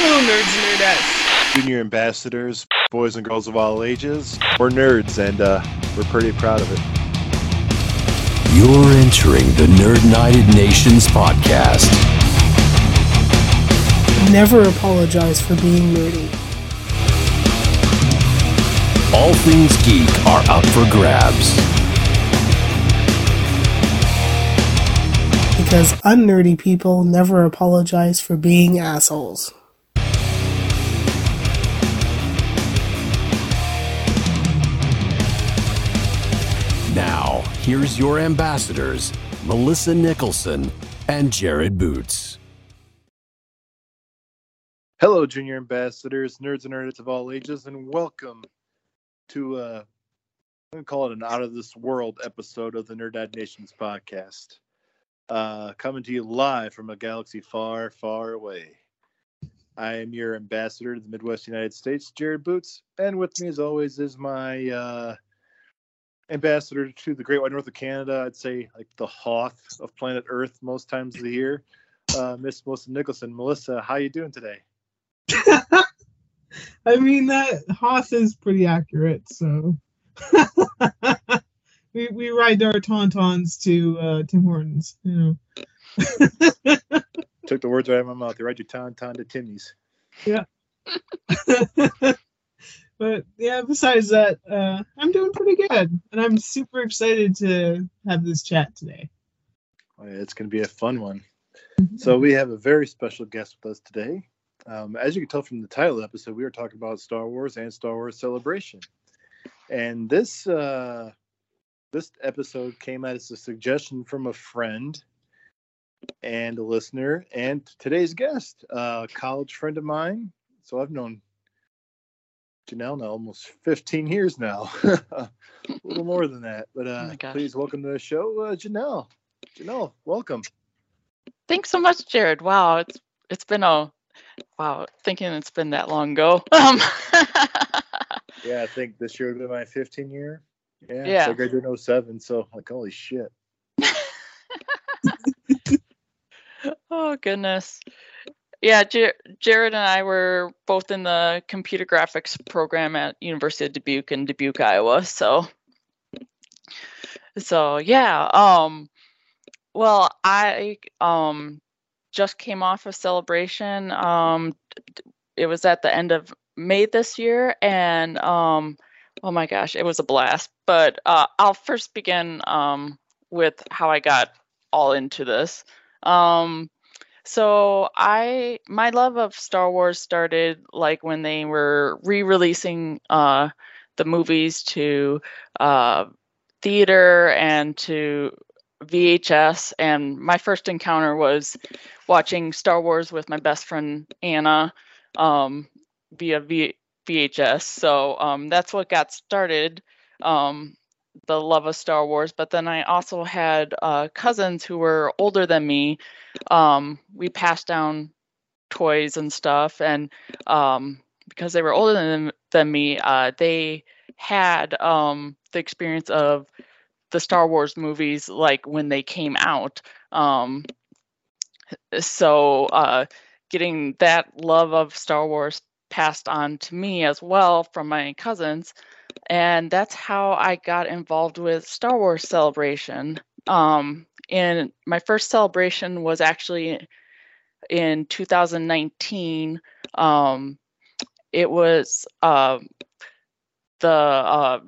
Hello, nerds and nerdettes. Junior ambassadors, boys and girls of all ages. We're nerds, and uh, we're pretty proud of it. You're entering the Nerd United Nations podcast. Never apologize for being nerdy. All things geek are up for grabs. Because unnerdy people never apologize for being assholes. Here's your ambassadors, Melissa Nicholson and Jared Boots. Hello, junior ambassadors, nerds and nerdettes of all ages, and welcome to uh, I'm gonna call it an out of this world episode of the Nerd Nations podcast. Uh, coming to you live from a galaxy far, far away. I am your ambassador to the Midwest United States, Jared Boots, and with me, as always, is my uh, ambassador to the Great White North of Canada. I'd say like the Hoth of planet Earth most times of the year. Uh, Miss Melissa Nicholson. Melissa, how you doing today? I mean that Hoth is pretty accurate, so we we ride our tauntauns to uh, Tim Hortons, you know. Took the words right out of my mouth. They ride your tauntaun to Timmy's. but yeah, besides that, uh, I'm doing pretty good, and I'm super excited to have this chat today. Oh, yeah, it's going to be a fun one. So we have a very special guest with us today. Um, as you can tell from the title of the episode, we are talking about Star Wars and Star Wars Celebration. And this uh, this episode came out as a suggestion from a friend and a listener, and today's guest, a college friend of mine. So I've known Janelle now almost 15 years now, a little more than that. But uh, my gosh. please welcome to the show, uh, Janelle. Janelle, welcome. Thanks so much, Jared. Wow, it's it's been a wow. Thinking it's been that long ago. Um, Yeah, I think this year would be my 15 year. Yeah, Yeah. So I graduated in 07, so like, holy shit. oh goodness. Yeah, Jar- Jared and I were both in the computer graphics program at University of Dubuque in Dubuque, Iowa. So, so yeah. Um, well, I um just came off a celebration. Um, it was at the end of May this year, and um, oh my gosh, it was a blast. But uh, I'll first begin um with how I got all into this. Um, so I my love of Star Wars started like when they were re-releasing uh the movies to uh theater and to VHS and my first encounter was watching Star Wars with my best friend Anna um via v- VHS. So um that's what got started um the love of Star Wars, but then I also had uh, cousins who were older than me. Um, we passed down toys and stuff and um, because they were older than, than me uh, they had um, the experience of the star wars movies like when they came out. Um, so uh, getting that love of star wars passed on to me as well from my cousins and that's how i got involved with star wars celebration. Um, and my first celebration was actually in 2019 um it was uh the uh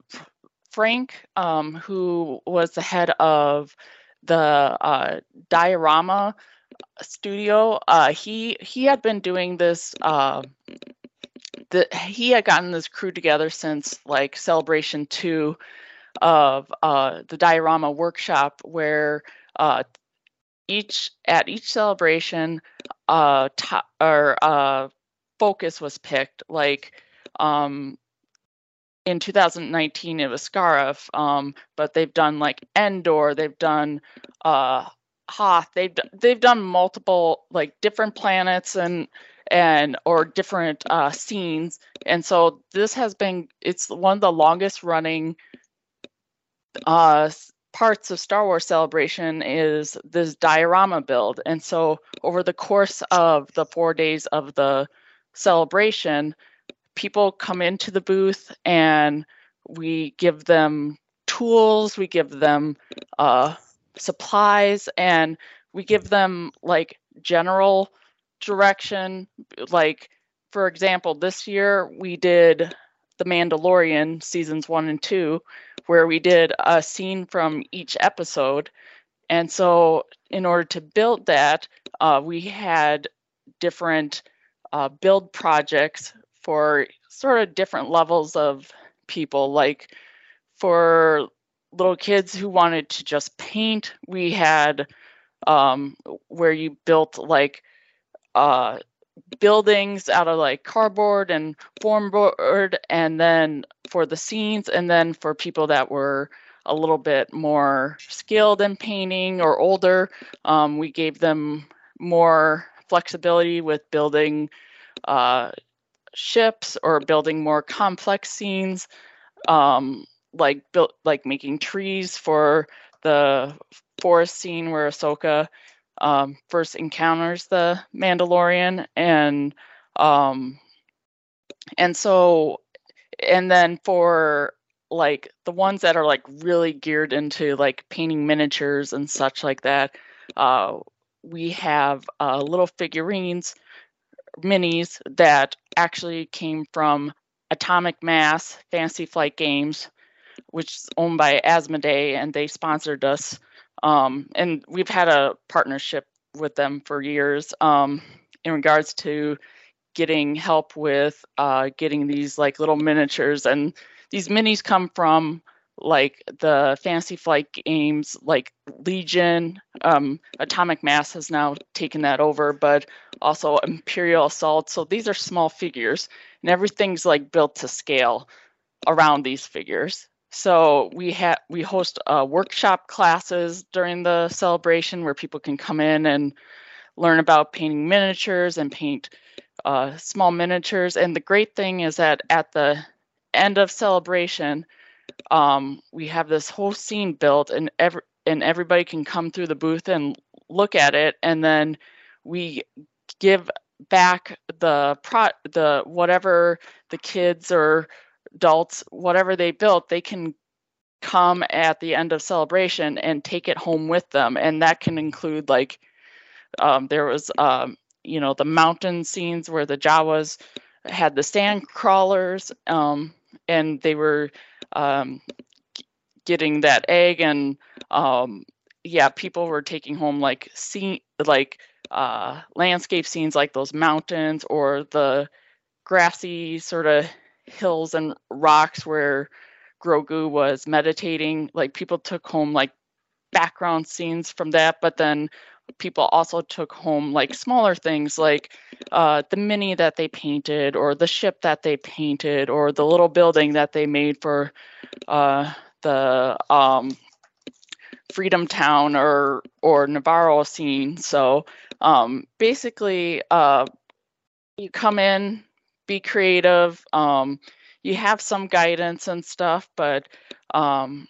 frank um who was the head of the uh diorama studio uh he he had been doing this he had gotten this crew together since like celebration 2 of uh the diorama workshop where uh, each at each celebration, uh, or uh, focus was picked. Like um, in 2019, it was Scarif, um, but they've done like Endor, they've done uh, Hoth, they've they've done multiple like different planets and and or different uh, scenes, and so this has been it's one of the longest running uh parts of Star Wars Celebration is this diorama build. And so over the course of the four days of the celebration, people come into the booth and we give them tools, we give them uh, supplies, and we give them like general direction. Like, for example, this year we did The Mandalorian seasons one and two, where we did a scene from each episode. And so, in order to build that, uh, we had different uh, build projects for sort of different levels of people. Like for little kids who wanted to just paint, we had um, where you built like uh, buildings out of like cardboard and form board, and then for the scenes, and then for people that were a little bit more skilled in painting or older, um, we gave them more flexibility with building uh, ships or building more complex scenes, um, like built like making trees for the forest scene where Ahsoka um, first encounters the Mandalorian, and um, and so and then for like the ones that are like really geared into like painting miniatures and such like that, uh, we have uh, little figurines minis that actually came from Atomic Mass Fantasy Flight Games, which is owned by Asmodee, and they sponsored us. Um, and we've had a partnership with them for years um, in regards to getting help with uh, getting these like little miniatures. And these minis come from like the fantasy flight games like legion. Um, atomic mass has now taken that over but also imperial assault. So these are small figures and everything's like built to scale around these figures so we have we host uh, workshop classes during the celebration where people can come in and learn about painting miniatures and paint uh, small miniatures. And the great thing is that at the end of celebration um, we have this whole scene built and every and everybody can come through the booth and look at it. And then we give back the pro the whatever the kids or adults whatever they built they can come at the end of celebration and take it home with them. And that can include like um, there was um, you know the mountain scenes where the jawas had the sand crawlers um, and they were um, getting that egg and um, yeah people were taking home like scene like uh, landscape scenes like those mountains or the grassy sort of hills and rocks where Grogu was meditating. Like people took home like background scenes from that but then people also took home like smaller things like uh, the mini that they painted or the ship that they painted or the little building that they made for uh, the um, freedom town or or Nevarro scene. So um, basically uh, you come in be creative um, you have some guidance and stuff but um,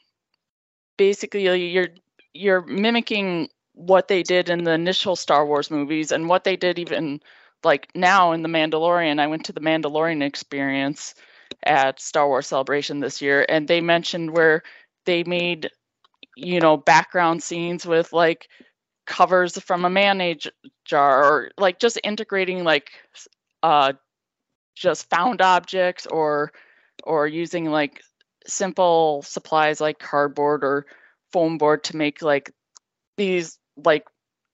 basically you're you're mimicking what they did in the initial Star Wars movies and what they did even like now in the Mandalorian. I went to the Mandalorian experience at Star Wars Celebration this year and they mentioned where they made you know background scenes with like covers from a mayonnaise jar or like just integrating like uh just found objects or or using like simple supplies like cardboard or foam board to make like these like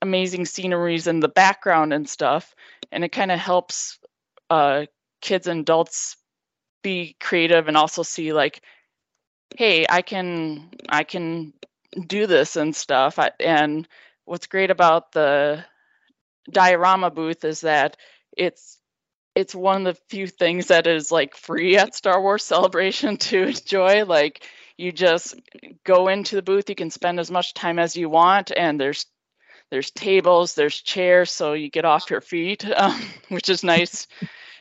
amazing sceneries in the background and stuff. And it kind of helps uh kids and adults be creative and also see like hey i can i can do this and stuff. I, and what's great about the diorama booth is that it's it's one of the few things that is like free at Star Wars Celebration to enjoy. Like you just go into the booth, you can spend as much time as you want, and there's there's tables, there's chairs, so you get off your feet, um, which is nice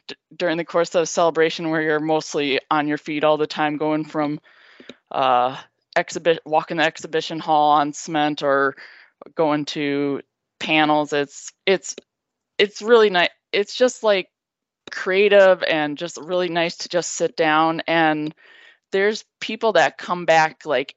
d- during the course of celebration where you're mostly on your feet all the time, going from uh, exhibit, walking the exhibition hall on cement or going to panels. It's it's it's really nice. It's just like creative and just really nice to just sit down. And there's people that come back like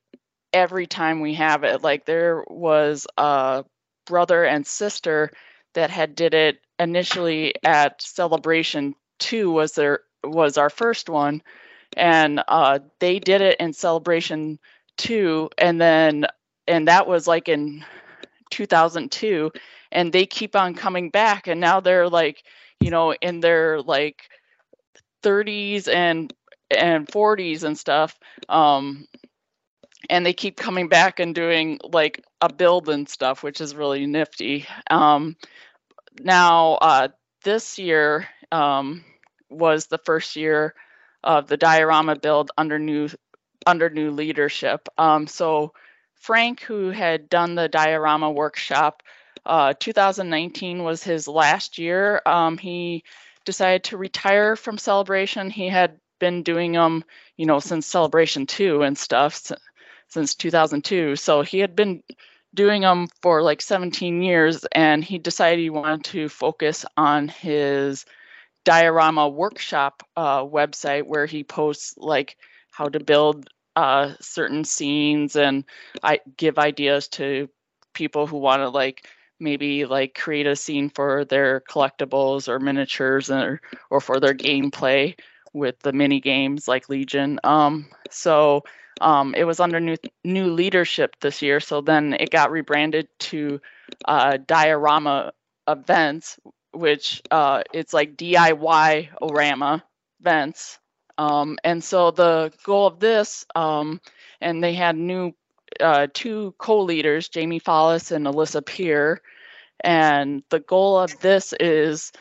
every time we have it. Like there was a brother and sister that had did it initially at celebration 2 was their was our first one. And uh they did it in celebration 2 and then and that was like in 2002 and they keep on coming back and now they're like you know in their like 30s and and 40s and stuff um and they keep coming back and doing like a build and stuff which is really nifty. Um now uh this year um was the first year of the diorama build under new under new leadership. Um so frank who had done the diorama workshop uh, 2019 was his last year. Um, he decided to retire from Celebration. He had been doing them, you know, since Celebration 2 and stuff since 2002. So he had been doing them for like 17 years and he decided he wanted to focus on his diorama workshop uh, website where he posts like how to build uh, certain scenes and I give ideas to people who want to like maybe like create a scene for their collectibles or miniatures or or for their gameplay with the mini games like Legion. Um, so um, it was under new new leadership this year. So then it got rebranded to uh, Diorama Events, which uh, it's like DIY Orama events. Um, and so the goal of this, um, and they had new uh, two co-leaders, Jamie Follis and Alyssa Peer. And the goal of this is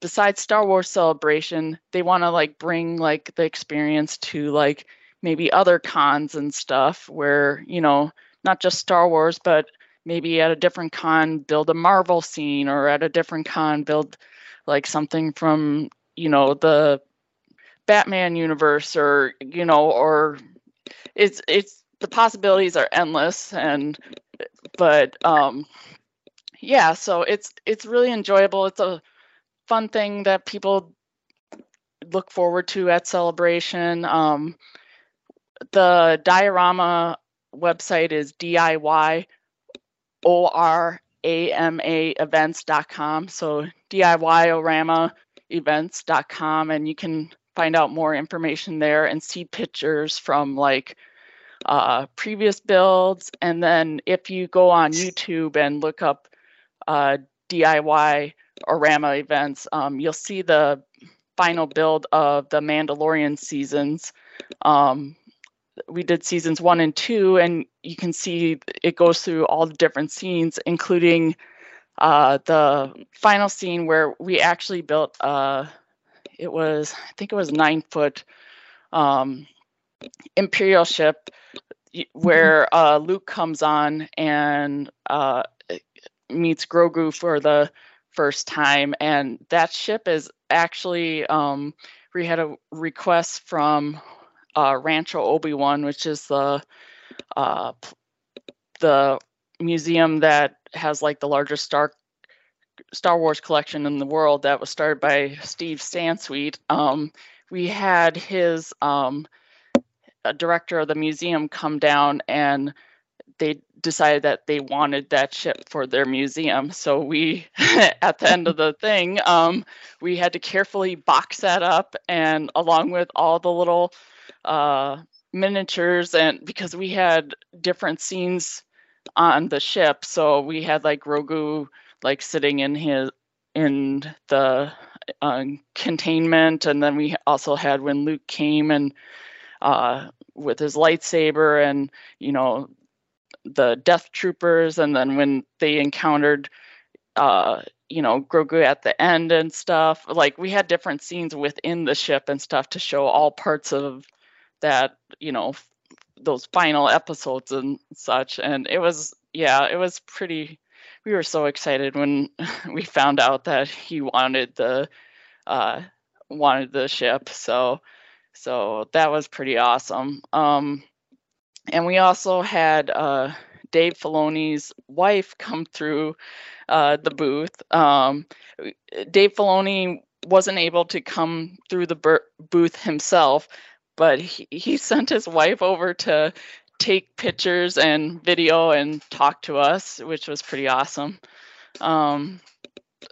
besides Star Wars Celebration, they want to like bring like the experience to like maybe other cons and stuff where, you know, not just Star Wars, but maybe at a different con build a Marvel scene or at a different con build like something from, you know, the Batman universe or, you know, or it's it's the possibilities are endless and but um yeah so it's it's really enjoyable. It's a fun thing that people look forward to at celebration. Um the diorama website is diy events.com so diyorama events.com and you can find out more information there and see pictures from like uh, previous builds. And then if you go on YouTube and look up uh, DIY Orama events, um, you'll see the final build of the Mandalorian seasons. Um, we did seasons one and two, and you can see it goes through all the different scenes, including uh, the final scene where we actually built. Uh, it was, I think it was nine foot um, Imperial ship where uh, Luke comes on and uh, meets Grogu for the first time, and that ship is actually um, we had a request from uh, Rancho Obi Wan, which is the uh, the museum that has like the largest Star Star Wars collection in the world. That was started by Steve Sansweet. Um, we had his um, director of the museum come down and they decided that they wanted that ship for their museum. So we, at the end of the thing, um, we had to carefully box that up, and along with all the little uh, miniatures, and because we had different scenes on the ship, so we had like Grogu like sitting in his in the uh, containment, and then we also had when Luke came and uh, with his lightsaber and you know the death troopers. And then when they encountered uh you know grogu at the end and stuff like we had different scenes within the ship and stuff to show all parts of that you know those final episodes and such. And it was yeah it was pretty we were so excited when we found out that he wanted the uh wanted the ship. So so that was pretty awesome. Um, and we also had uh, Dave Filoni's wife come through uh, the booth. Um, Dave Filoni wasn't able to come through the bur- booth himself, but he, he sent his wife over to take pictures and video and talk to us, which was pretty awesome. Um,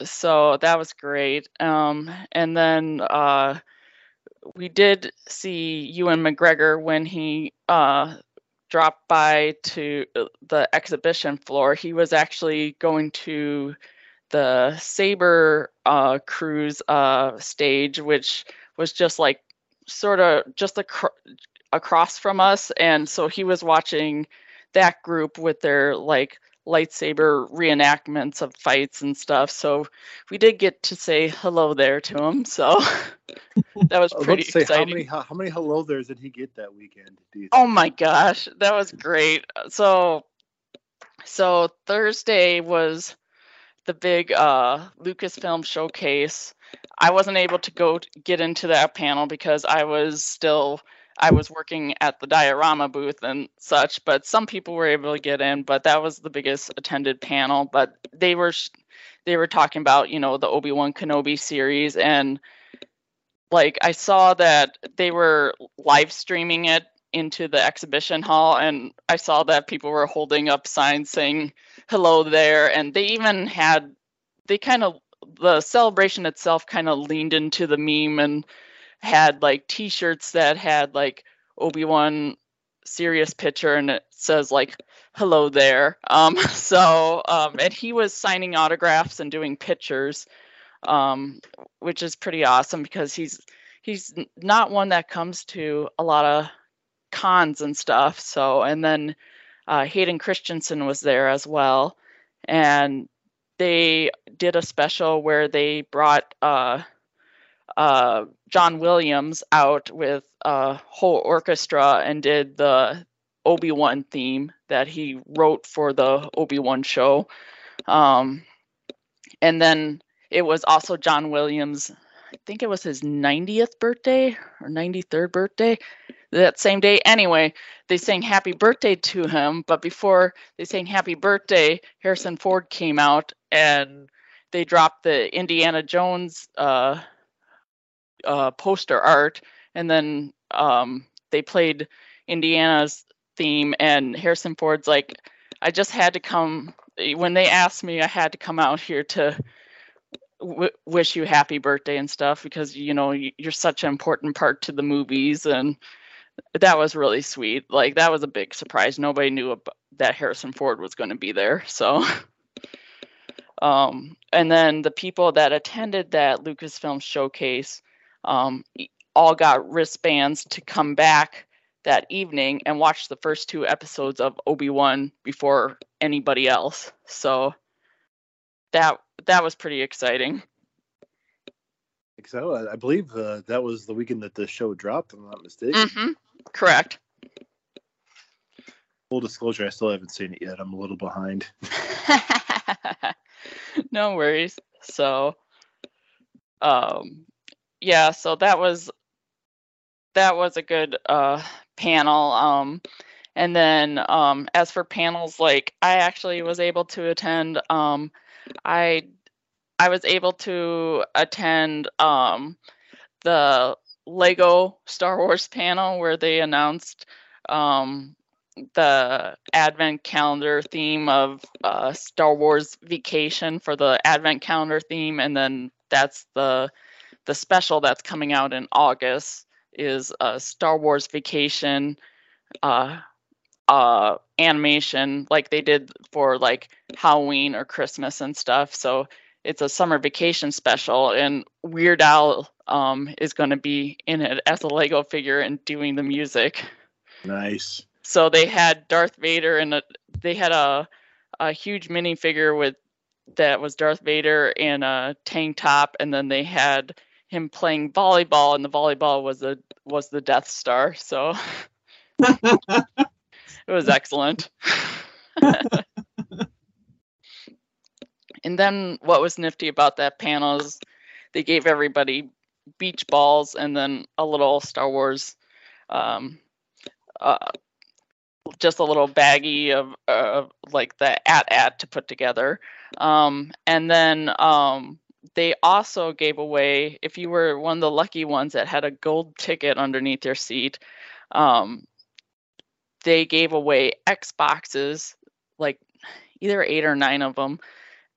so that was great. Um, and then uh, we did see Ewan McGregor when he uh, dropped by to uh, the exhibition floor. He was actually going to the Saber uh, cruise uh, stage, which was just like sort of just ac- across from us, and so he was watching that group with their like lightsaber reenactments of fights and stuff. So we did get to say hello there to him. So that was I was about pretty say, how many how, how many hello there's did he get that weekend? Oh my gosh, that was great. So so Thursday was the big uh Lucasfilm showcase. I wasn't able to go get into that panel because I was still I was working at the diorama booth and such, but some people were able to get in, but that was the biggest attended panel, but they were they were talking about, you know, the Obi-Wan Kenobi series and like I saw that they were live streaming it into the exhibition hall and I saw that people were holding up signs saying hello there and they even had they kind of the celebration itself kind of leaned into the meme and had like t-shirts that had like Obi-Wan serious picture and it says like hello there um so um and he was signing autographs and doing pictures um which is pretty awesome because he's he's not one that comes to a lot of cons and stuff. So, and then uh, Hayden Christensen was there as well, and they did a special where they brought uh, uh, John Williams out with a whole orchestra and did the Obi Wan theme that he wrote for the Obi Wan show. Um, and then it was also John Williams. I think it was his 90th birthday or 93rd birthday that same day. Anyway, they sang happy birthday to him, but before they sang happy birthday, Harrison Ford came out and they dropped the Indiana Jones uh, uh, poster art, and then um, they played Indiana's theme, and Harrison Ford's like, I just had to come. When they asked me, I had to come out here to w- wish you happy birthday and stuff because you know you're such an important part to the movies and that was really sweet. Like that was a big surprise. Nobody knew ab- that Harrison Ford was going to be there. So, um, and then the people that attended that Lucasfilm showcase um, all got wristbands to come back that evening and watch the first two episodes of Obi Wan before anybody else. So that that was pretty exciting. So I, I believe uh, that was the weekend that the show dropped. If I'm not mistaken. hmm Correct. Full disclosure, I still haven't seen it yet. I'm a little behind. no worries. So, um, yeah, so that was that was a good uh panel. Um, and then um, as for panels, like I actually was able to attend. Um, I I was able to attend um the Lego Star Wars panel where they announced um the advent calendar theme of uh, Star Wars Vacation for the advent calendar theme, and then that's the the special that's coming out in August is a Star Wars Vacation uh, uh, animation like they did for like Halloween or Christmas and stuff. So it's a summer vacation special, and Weird Al um, is going to be in it as a Lego figure and doing the music. Nice. So they had Darth Vader and a, they had a a huge minifigure with that was Darth Vader in a tank top, and then they had him playing volleyball, and the volleyball was the was the Death Star. So it was excellent. and then what was nifty about that panel is they gave everybody beach balls and then a little Star Wars um, uh, just a little baggie of uh, like the at at to put together um, and then um, they also gave away if you were one of the lucky ones that had a gold ticket underneath your seat um, they gave away xboxes like either eight or nine of them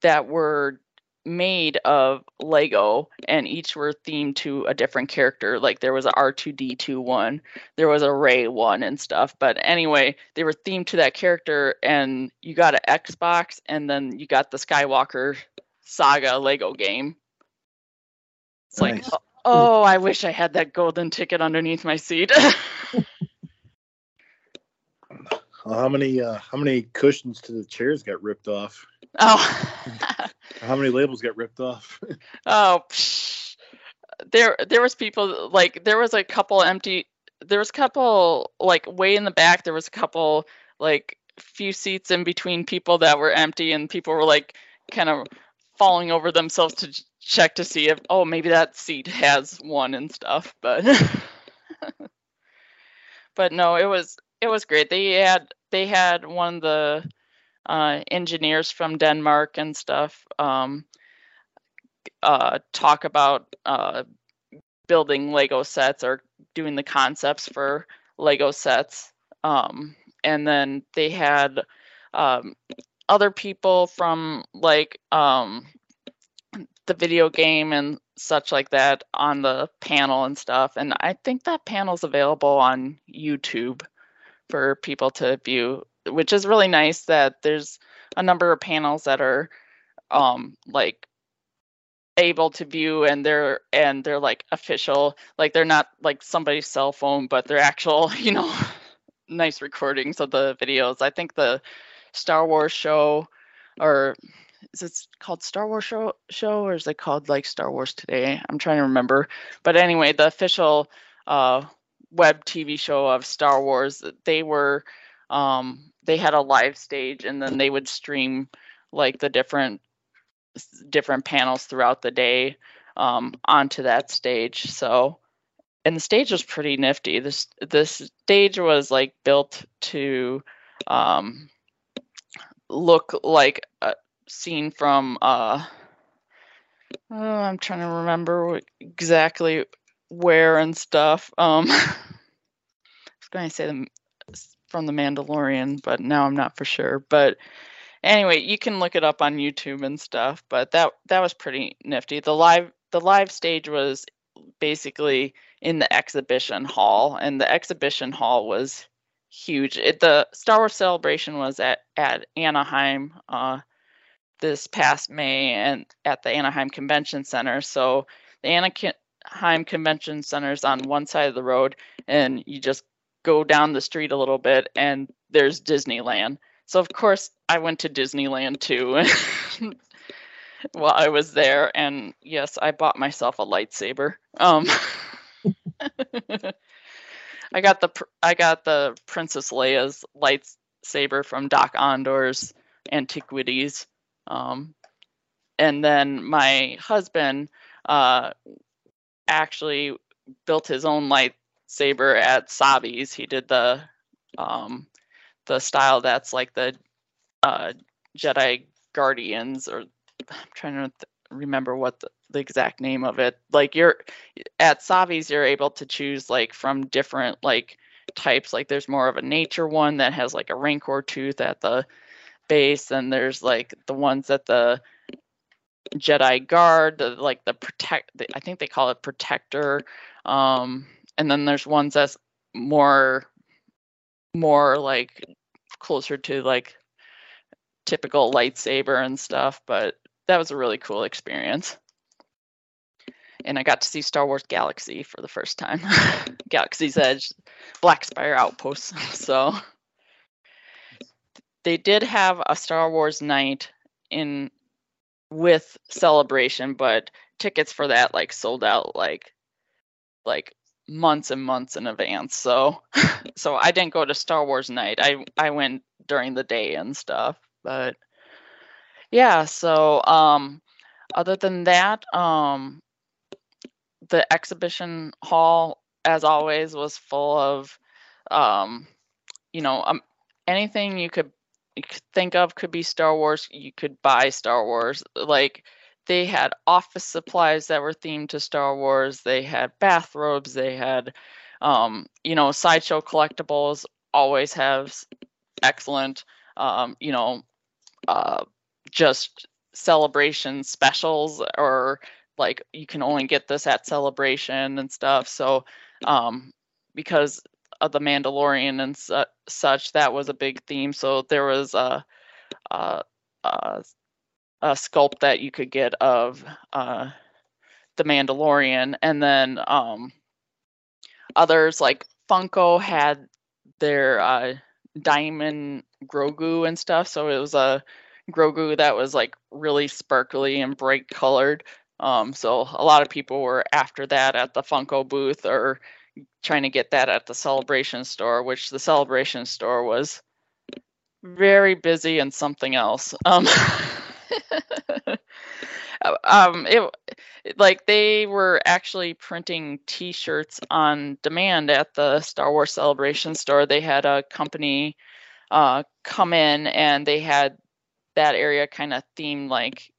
that were made of lego and each were themed to a different character. Like there was a r2d2 one there was a Rey one and stuff but anyway they were themed to that character and you got an xbox and then you got the skywalker saga lego game it's like oh i wish i had that golden ticket underneath my seat Well, how many uh, how many cushions to the chairs got ripped off? oh How many labels got ripped off? Oh, psh. there there was people like there was a couple empty. There was a couple like way in the back. There was a couple like few seats in between people that were empty, and people were like kind of falling over themselves to check to see if oh maybe that seat has one and stuff. But but no, it was it was great. They had they had one of the uh, engineers from Denmark and stuff. Um, uh, talk about uh, building Lego sets or doing the concepts for Lego sets. Um, and then they had um, other people from like um, the video game and such like that on the panel and stuff. And I think that panel's available on YouTube for people to view, which is really nice that there's a number of panels that are um, like able to view and they're and they're like official like they're not like somebody's cell phone but they're actual you know nice recordings of the videos i think the star wars show or is it called star wars show show or is it called like star wars today i'm trying to remember but anyway the official uh web tv show of star wars they were um they had a live stage and then they would stream like the different different panels throughout the day um, onto that stage. So, and the stage was pretty nifty. This this stage was like built to um, look like a scene from. Uh, oh, I'm trying to remember exactly where and stuff. Um, I was going to say the from the Mandalorian, but now I'm not for sure. But anyway, you can look it up on YouTube and stuff. But that that was pretty nifty. The live the live stage was basically in the exhibition hall, and the exhibition hall was huge. It, the Star Wars celebration was at at Anaheim uh, this past May, and at the Anaheim Convention Center. So the Anaheim Convention Center is on one side of the road, and you just go down the street a little bit, and there's Disneyland. So of course I went to Disneyland too while I was there, and yes, I bought myself a lightsaber. Um, I got the I got the Princess Leia's lightsaber from Dok-Ondar's Antiquities, um, and then my husband uh, actually built his own lightsaber at Savi's. He did the um, the style that's like the uh, Jedi Guardians, or I'm trying to remember what the, the exact name of it. Like you're at Savi's, you're able to choose like from different like types. Like there's more of a nature one that has like a rancor tooth at the base, and there's like the ones that the Jedi Guard, the, like the protect. The, I think they call it protector. Um, and then there's ones that's more more like closer to like typical lightsaber and stuff but that was a really cool experience and i got to see star wars galaxy for the first time galaxy's edge black spire outpost so they did have a star wars night in with celebration but tickets for that like sold out like like months and months in advance. So so I didn't go to Star Wars night. I I went during the day and stuff. But yeah, so um other than that, um the exhibition hall as always was full of um you know um anything you could think of could be Star Wars, you could buy Star Wars. Like they had office supplies that were themed to Star Wars. They had bathrobes. They had, um, you know, sideshow collectibles. Always have excellent, um, you know, uh, just celebration specials or like you can only get this at celebration and stuff. So, um, because of the Mandalorian and su- such, that was a big theme. So there was a, a, a, a sculpt that you could get of uh, the Mandalorian, and then um, others like Funko had their uh, diamond Grogu and stuff. So it was a Grogu that was like really sparkly and bright colored. Um, so a lot of people were after that at the Funko booth or trying to get that at the Celebration store, which the Celebration store was very busy and something else. Um, uh, um, it like they were actually printing T-shirts on demand at the Star Wars Celebration store. They had a company uh, come in and they had that area kind of themed like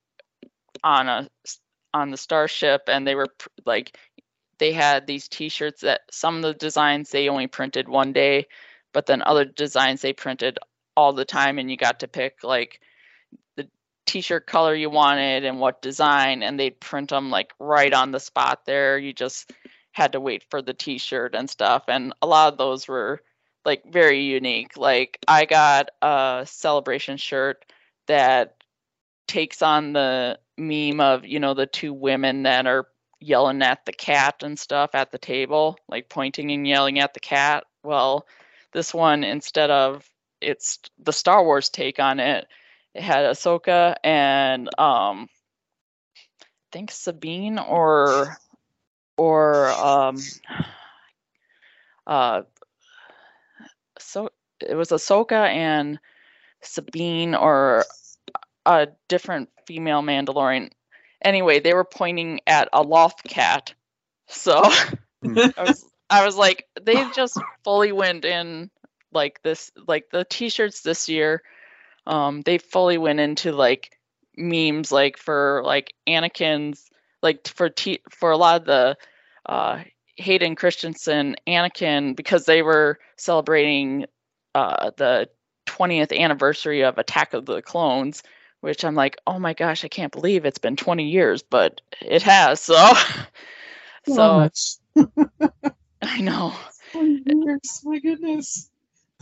on a on the starship, and they were pr- like they had these T-shirts that some of the designs they only printed one day, but then other designs they printed all the time, and you got to pick like the t-shirt color you wanted and what design and they'd print them like right on the spot there. You just had to wait for the t-shirt and stuff and a lot of those were like very unique. Like i got a celebration shirt that takes on the meme of you know the two women that are yelling at the cat and stuff at the table like pointing and yelling at the cat. Well this one instead of it's the star wars take on it. It had Ahsoka and um I think Sabine or or um uh so it was Ahsoka and Sabine or a different female Mandalorian. Anyway, they were pointing at a loth cat. So I was I was like, they just fully went in like this like the t-shirts this year um they fully went into like memes like for like Anakin's like for t- for a lot of the uh Hayden Christensen Anakin because they were celebrating uh the 20th anniversary of Attack of the Clones which I'm like oh my gosh I can't believe it's been 20 years but it has so So. I know years, my goodness.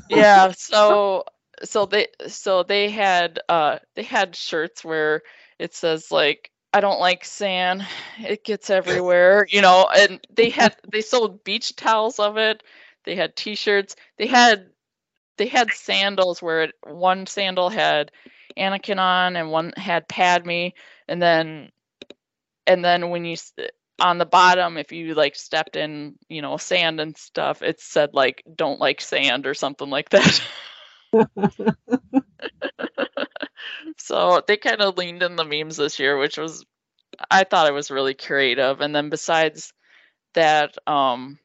yeah so so they so they had uh they had shirts where it says like i don't like sand it gets everywhere you know and they had they sold beach towels of it they had t-shirts they had they had sandals where it, one sandal had anakin on and one had padme and then and then when you on the bottom if you like stepped in you know sand and stuff it said like don't like sand or something like that. So they kind of leaned in the memes this year which was i thought it was really creative and then besides that um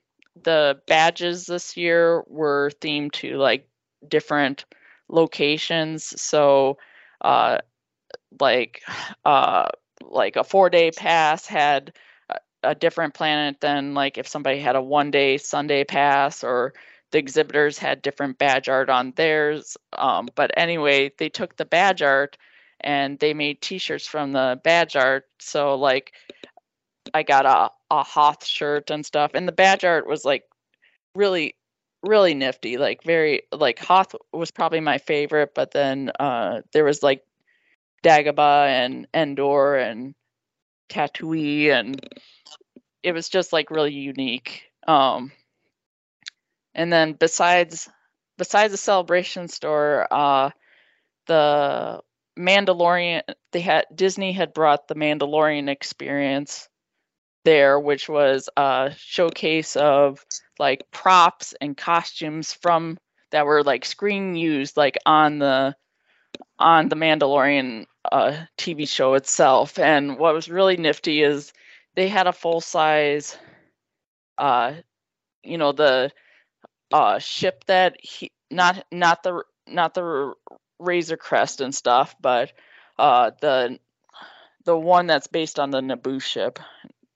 the badges this year were themed to like different locations. So uh like uh like a four day pass had a, a different planet than like if somebody had a one day sunday pass or the exhibitors had different badge art on theirs. Um, but anyway they took the badge art and they made t-shirts from the badge art. So like i got a, a hoth shirt and stuff. And the badge art was like really really nifty like very like hoth was probably my favorite but then uh there was like dagobah and endor and tatooine and it was just like really unique um and then besides besides the celebration store uh the mandalorian they had disney had brought the mandalorian experience there which was a showcase of like props and costumes from that were like screen used like on the on the mandalorian uh, tv show itself. And what was really nifty is they had a full size uh you know the uh ship that he not not the not the razor crest and stuff but uh the the one that's based on the Naboo ship,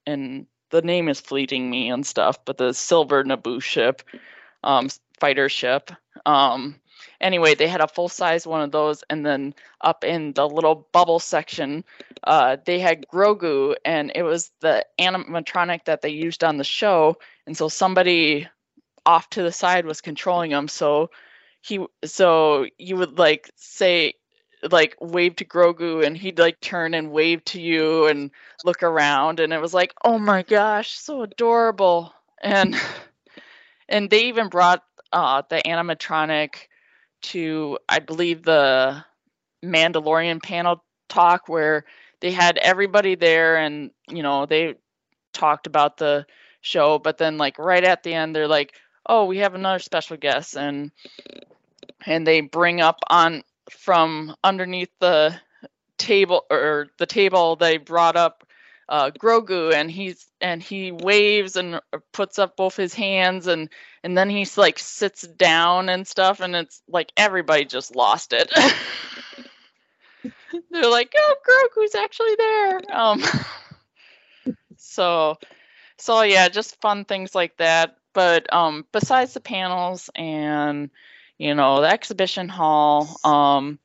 and the name is fleeting me and stuff, but the silver Naboo ship, um, fighter ship. Um, anyway, they had a full size one of those, and then up in the little bubble section, uh, they had Grogu, and it was the animatronic that they used on the show, and so somebody off to the side was controlling him. So he, so you would like say like wave to Grogu and he'd like turn and wave to you and look around and it was like, "Oh my gosh, so adorable." And and they even brought uh the animatronic to I believe the Mandalorian panel talk where they had everybody there and you know, they talked about the show, but then like right at the end they're like, "Oh, we have another special guest." And and they bring up on from underneath the table or the table they brought up uh, Grogu and he's and he waves and puts up both his hands and and then he's like sits down and stuff and it's like everybody just lost it. They're like, oh, Grogu's actually there. Um, so so yeah, just fun things like that. But um, besides the panels and you know the exhibition hall um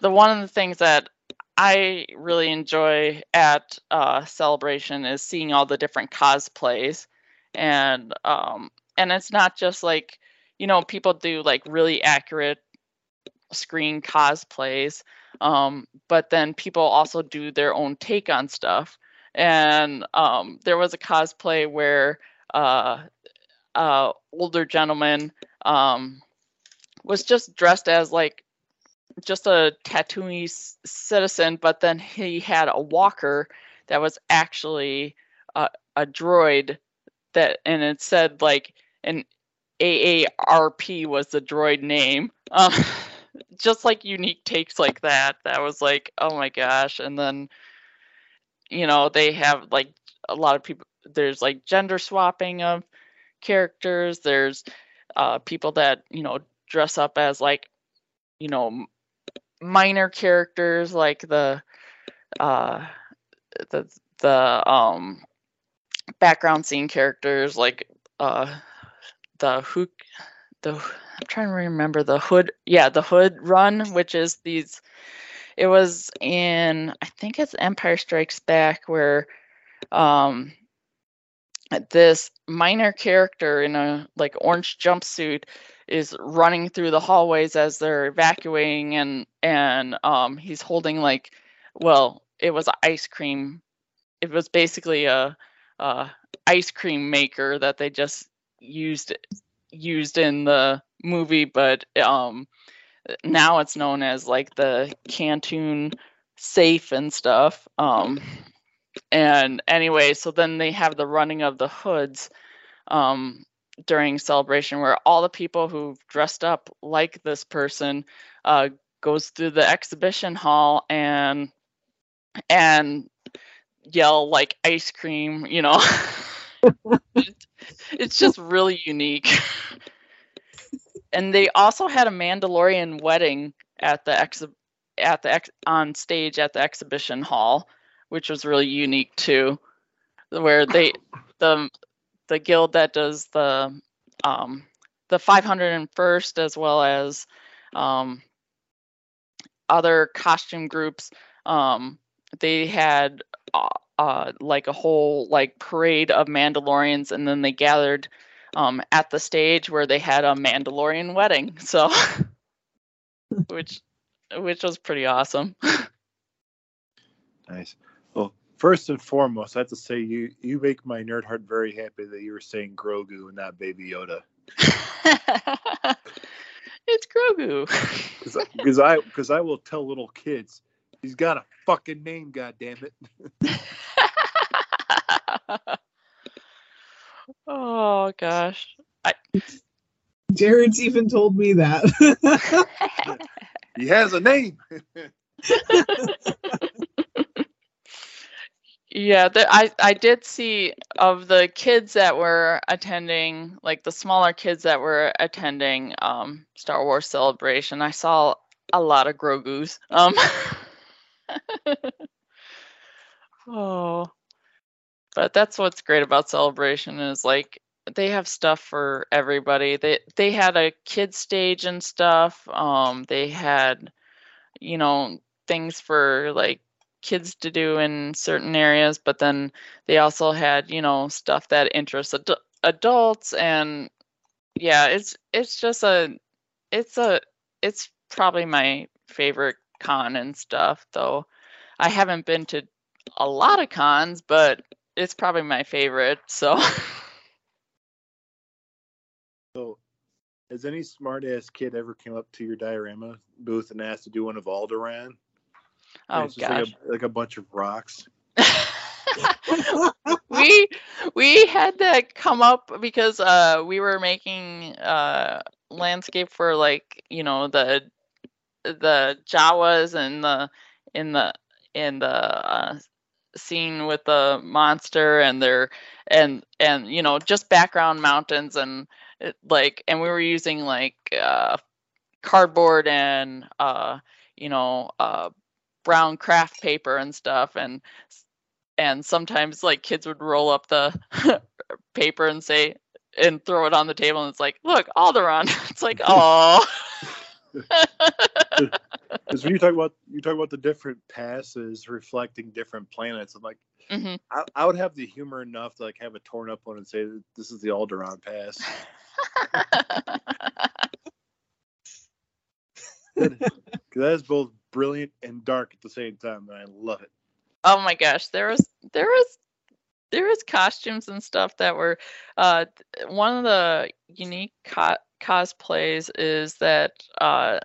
the one of the things that i really enjoy at uh celebration is seeing all the different cosplays. And um and it's not just like you know people do like really accurate screen cosplays um but then people also do their own take on stuff. And um there was a cosplay where uh uh older gentleman um was just dressed as like just a Tatooine citizen, but then he had a walker that was actually a, droid that, and it said like an AARP was the droid name. Um, just like unique takes like that. That was like, oh my gosh. And then, you know, they have like a lot of people, there's like gender swapping of characters. There's uh, people that, you know, dress up as like you know minor characters like the uh the the um background scene characters like uh the who the I'm trying to remember the hood yeah the Hoth run which is these it was in I think it's Empire Strikes Back where um this minor character in a like orange jumpsuit is running through the hallways as they're evacuating and and um he's holding like well it was ice cream it was basically a, a ice cream maker that they just used used in the movie but um now it's known as like the camtono safe and stuff um and anyway so then they have the running of the Hoths um during celebration where all the people who dressed up like this person uh, goes through the exhibition hall and and yell like ice cream you know? It's just really unique. And they also had a mandalorian wedding at the ex at the ex- on stage at the exhibition hall which was really unique too where they the the guild that does the um, the 501st as well as um, other costume groups. Um, they had uh, uh, like a whole like parade of Mandalorians, and then they gathered um, at the stage where they had a Mandalorian wedding. So, which which was pretty awesome. nice. Well, First and foremost, I have to say you you make my nerd heart very happy that you were saying Grogu and not Baby Yoda. it's Grogu. Because I because I will tell little kids he's got a fucking name. God damn it. oh gosh. I... Jared's even told me that. he has a name. Yeah, the, I I did see of the kids that were attending, like the smaller kids that were attending um, Star Wars Celebration. I saw a lot of Grogu's. Um, Oh. But that's what's great about Celebration is like they have stuff for everybody. They they had a kid stage and stuff. Um they had you know things for like kids to do in certain areas, but then they also had, you know, stuff that interests adu- adults and yeah, it's it's just a it's a it's probably my favorite con and stuff though. I haven't been to a lot of cons, but it's probably my favorite. So So, has any smart ass kid ever came up to your diorama booth and asked to do one of Alderaan? Oh it's gosh. Like a, like a bunch of rocks. we we had to come up because uh we were making uh landscape for like you know the the Jawas and the in the in the uh, scene with the monster and their and and you know just background mountains and like and we were using like uh cardboard and uh you know uh brown craft paper and stuff and and sometimes like kids would roll up the paper and say and throw it on the table and it's like look Alderaan it's like oh Because when you talk about you talk about the different passes reflecting different planets, I'm like, hmm I, I would have the humor enough to like have a torn up one and say that this is the Alderaan pass. Because that is both brilliant and dark at the same time, and I love it. oh my gosh there was there was there was costumes and stuff that were uh one of the unique co- cosplays is that uh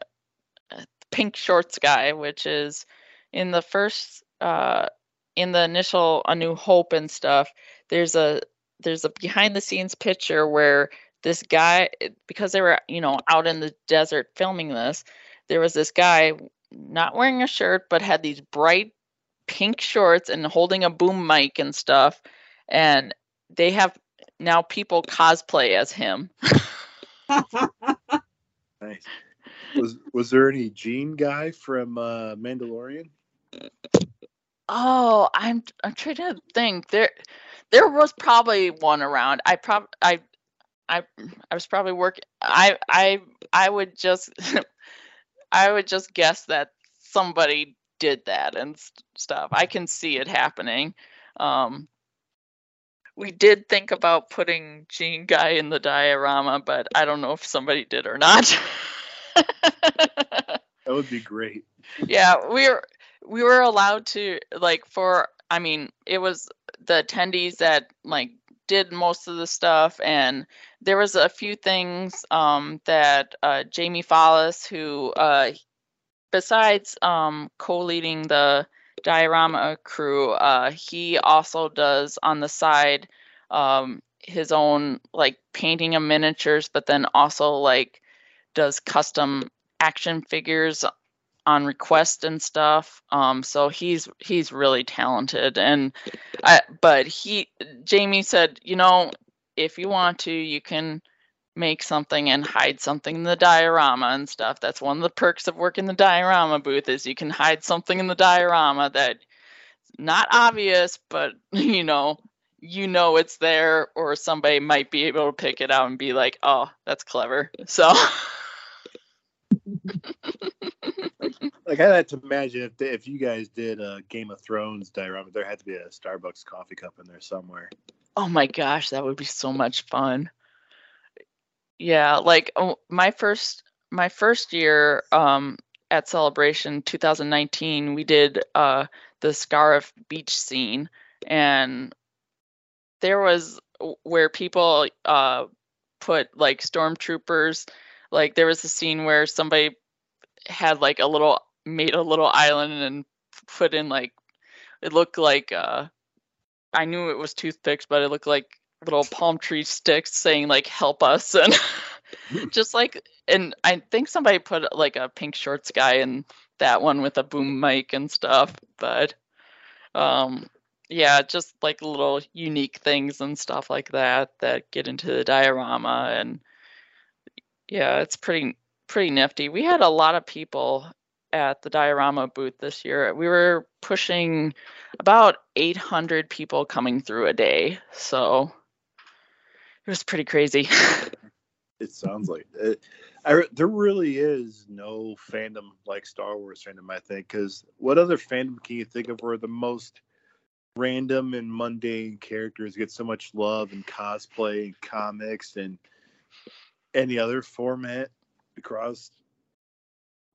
pink shorts guy which is in the first uh in the initial a new hope and stuff there's a there's a behind the scenes picture where this guy because they were you know out in the desert filming this there was this guy not wearing a shirt but had these bright pink shorts and holding a boom mic and stuff and they have now people cosplay as him Nice. Was was there any Gene guy from uh, Mandalorian? oh i'm i'm trying to think there there was probably one around i prob i i i was probably working i i i would just i would just guess that somebody did that and st- stuff i can see it happening um we did think about putting Gene Guy in the diorama, but I don't know if somebody did or not. That would be great. yeah, we were we were allowed to like for I mean, it was the attendees that like did most of the stuff and there was a few things um that uh Jamie Follis who uh besides um co-leading the diorama crew uh he also does on the side um his own like painting of miniatures but then also like does custom action figures on request and stuff um so he's he's really talented and I, but he jamie said you know if you want to you can make something and hide something in the diorama and stuff. That's one of the perks of working the diorama booth is you can hide something in the diorama that not obvious but you know you know it's there or somebody might be able to pick it out and be like oh that's clever so Like I had to imagine if if you guys did a Game of Thrones diorama, there had to be a Starbucks coffee cup in there somewhere. Oh my gosh, that would be so much fun. Yeah, like oh, my first my first year um at Celebration 2019, we did uh the Scarif beach scene and there was where people uh put like stormtroopers like there was a scene where somebody had like a little made a little island and put in like it looked like uh I knew it was toothpicks, but it looked like little palm tree sticks saying like help us and just like and I think somebody put like a pink shorts guy in that one with a boom mic and stuff, but um yeah, just like little unique things and stuff like that that get into the diorama and yeah, it's pretty pretty nifty. We had a lot of people at the diorama booth this year. We were pushing about 800 people coming through a day, so it was pretty crazy. It sounds like it. I, there really is no fandom like Star Wars fandom, I think, because what other fandom can you think of where the most random and mundane characters get so much love and cosplay and comics and any other format across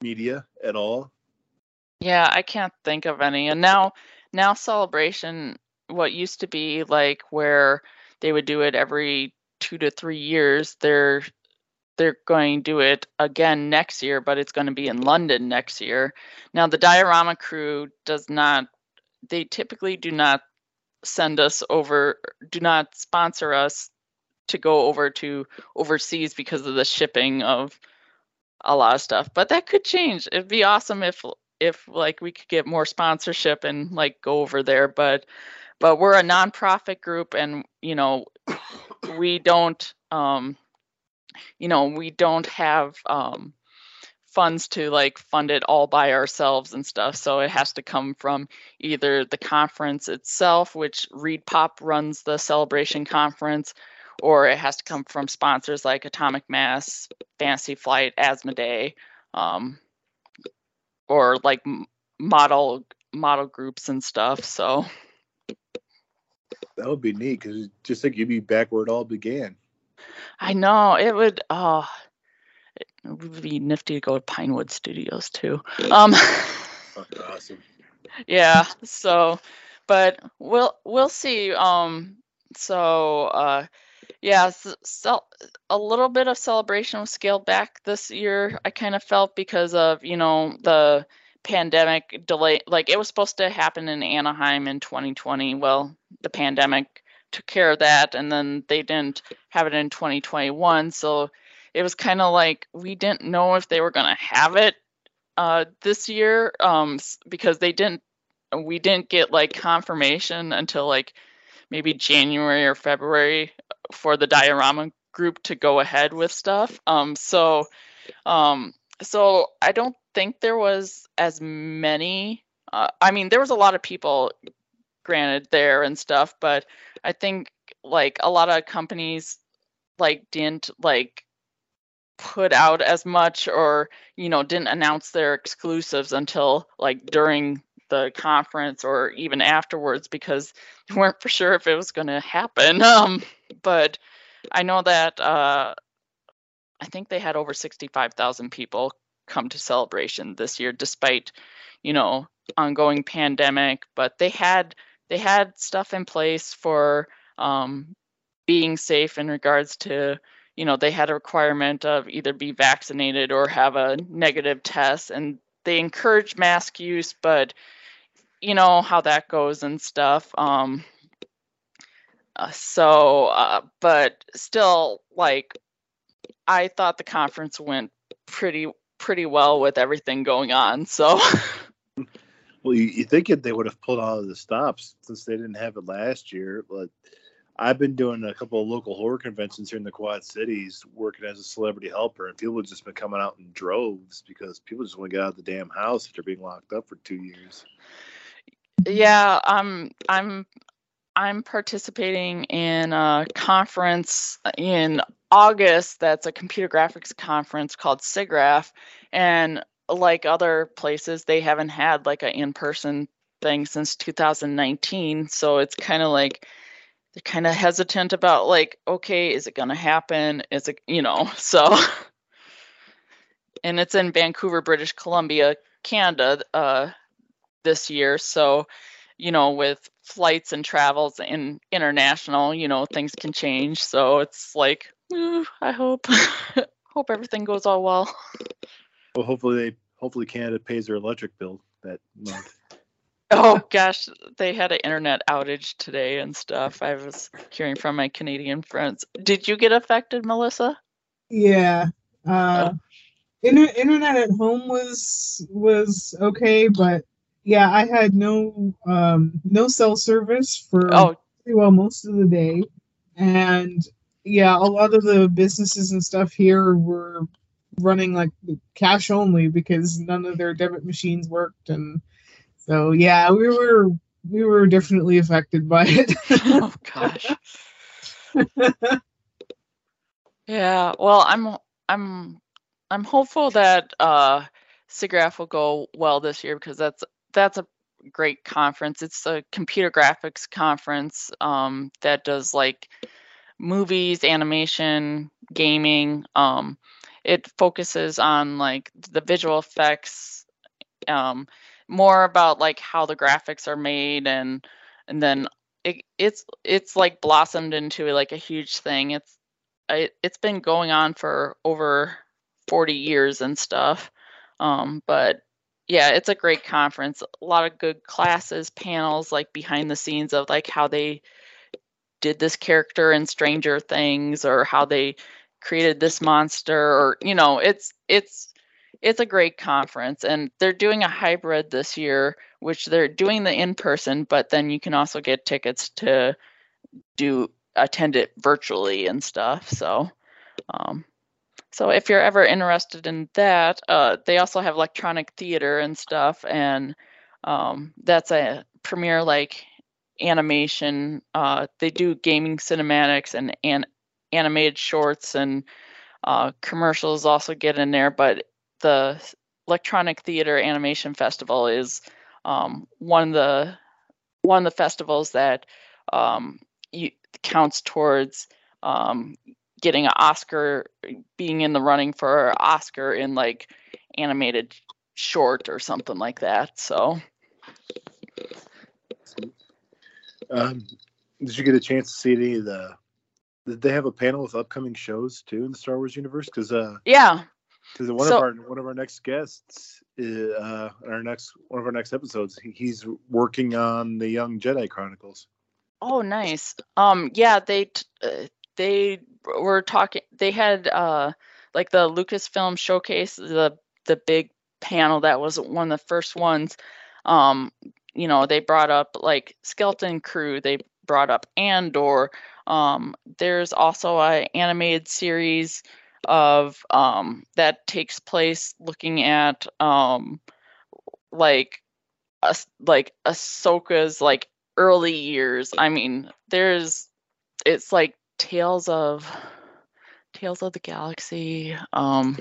media at all? Yeah, I can't think of any. And now now celebration what used to be like where they would do it every 2 to 3 years, they're they're going to do it again next year, but it's going to be in London next year. Now the diorama crew does not they typically do not send us over do not sponsor us to go over to overseas because of the shipping of a lot of stuff but that could change. It'd be awesome if if like we could get more sponsorship and like go over there but but we're a nonprofit group and you know we don't um you know we don't have um funds to like fund it all by ourselves and stuff so it has to come from either the conference itself which ReedPop runs the celebration conference or it has to come from sponsors like Atomic Mass, Fantasy Flight, Asmodee, um, or like model model groups and stuff. So that would be neat because just think you'd be back where it all began. I know it would. Oh, it would be nifty to go to Pinewood Studios too. Um, awesome. Yeah. So, but we'll we'll see. Um. So. Uh yeah, so, a little bit of celebration was scaled back this year. I kind of felt because of you know the pandemic delay. Like it was supposed to happen in Anaheim in 2020. Well, the pandemic took care of that, and then they didn't have it in 2021. So it was kind of like we didn't know if they were going to have it uh, this year um, because they didn't. We didn't get like confirmation until like maybe January or February for the diorama group to go ahead with stuff. Um, so, um, so I don't think there was as many. Uh, I mean, there was a lot of people, granted, there and stuff, but I think like a lot of companies like didn't like put out as much or you know didn't announce their exclusives until like during the conference or even afterwards because we weren't for sure if it was going to happen. Um, but I know that uh, I think they had over 65,000 people come to celebration this year, despite you know ongoing pandemic. But they had they had stuff in place for um, being safe in regards to you know they had a requirement of either be vaccinated or have a negative test and they encourage mask use but you know how that goes and stuff. Um, uh, so, uh, but still, like, I thought the conference went pretty pretty well with everything going on. So. well, you, you think they would have pulled all of the stops since they didn't have it last year, but I've been doing a couple of local horror conventions here in the Quad Cities, working as a celebrity helper, and people have just been coming out in droves because people just want to get out of the damn house after being locked up for two years. Yeah, I'm I'm I'm participating in a conference in August that's a computer graphics conference called SIGGRAPH. And like other places they haven't had like an in-person thing since 2019 so it's kind of like they're kind of hesitant about like okay is it going to happen? Is it you know so. And it's in Vancouver British Columbia Canada uh this year. So, you know, with flights and travels in international, you know, things can change. So it's like, I hope, hope everything goes all well. Well, hopefully they, hopefully Canada pays their electric bill that month. Oh gosh, they had an internet outage today and stuff. I was hearing from my Canadian friends. Did you get affected, Melissa? Yeah. Uh, oh. inter- internet at home was was okay, but yeah, I had no um no cell service for oh. pretty well most of the day. And yeah, a lot of the businesses and stuff here were running like cash only because none of their debit machines worked, and so yeah, we were we were definitely affected by it. oh gosh. yeah. Well, I'm I'm I'm hopeful that uh SIGGRAPH will go well this year because that's that's a great conference. It's a computer graphics conference um, that does like movies, animation, gaming. Um, it focuses on like the visual effects, um, more about like how the graphics are made, and and then it, it's it's like blossomed into like a huge thing. It's it, it's been going on for over 40 years and stuff. Um, but yeah, it's a great conference. A lot of good classes, panels, like behind the scenes of like how they did this character in Stranger Things or how they created this monster or you know, it's it's it's a great conference and they're doing a hybrid this year which they're doing the in person but then you can also get tickets to do attend it virtually and stuff so um, so if you're ever interested in that, uh, they also have electronic theater and stuff, and um, that's a premiere like animation. Uh, they do gaming cinematics and, and animated shorts and uh, commercials also get in there, but the electronic theater animation festival is um, one of the one of the festivals that um, you, counts towards um, getting an Oscar, being in the running for an Oscar in like animated short or something like that. So. Um, did you get a chance to see any of the? Did they have a panel with upcoming shows too in the Star Wars universe? Because uh, yeah, because one so, of our one of our next guests, uh, our next one of our next episodes, he's working on the Young Jedi Chronicles. Oh, nice. Um, yeah, they uh, they were talking they had uh like the Lucasfilm showcase, the the big panel that was one of the first ones. Um, you know, they brought up like Skeleton Crew, they brought up Andor. Um, there's also a animated series of um that takes place looking at um like a, like Ahsoka's like early years. I mean, there's it's like Tales of Tales of the Galaxy. Um,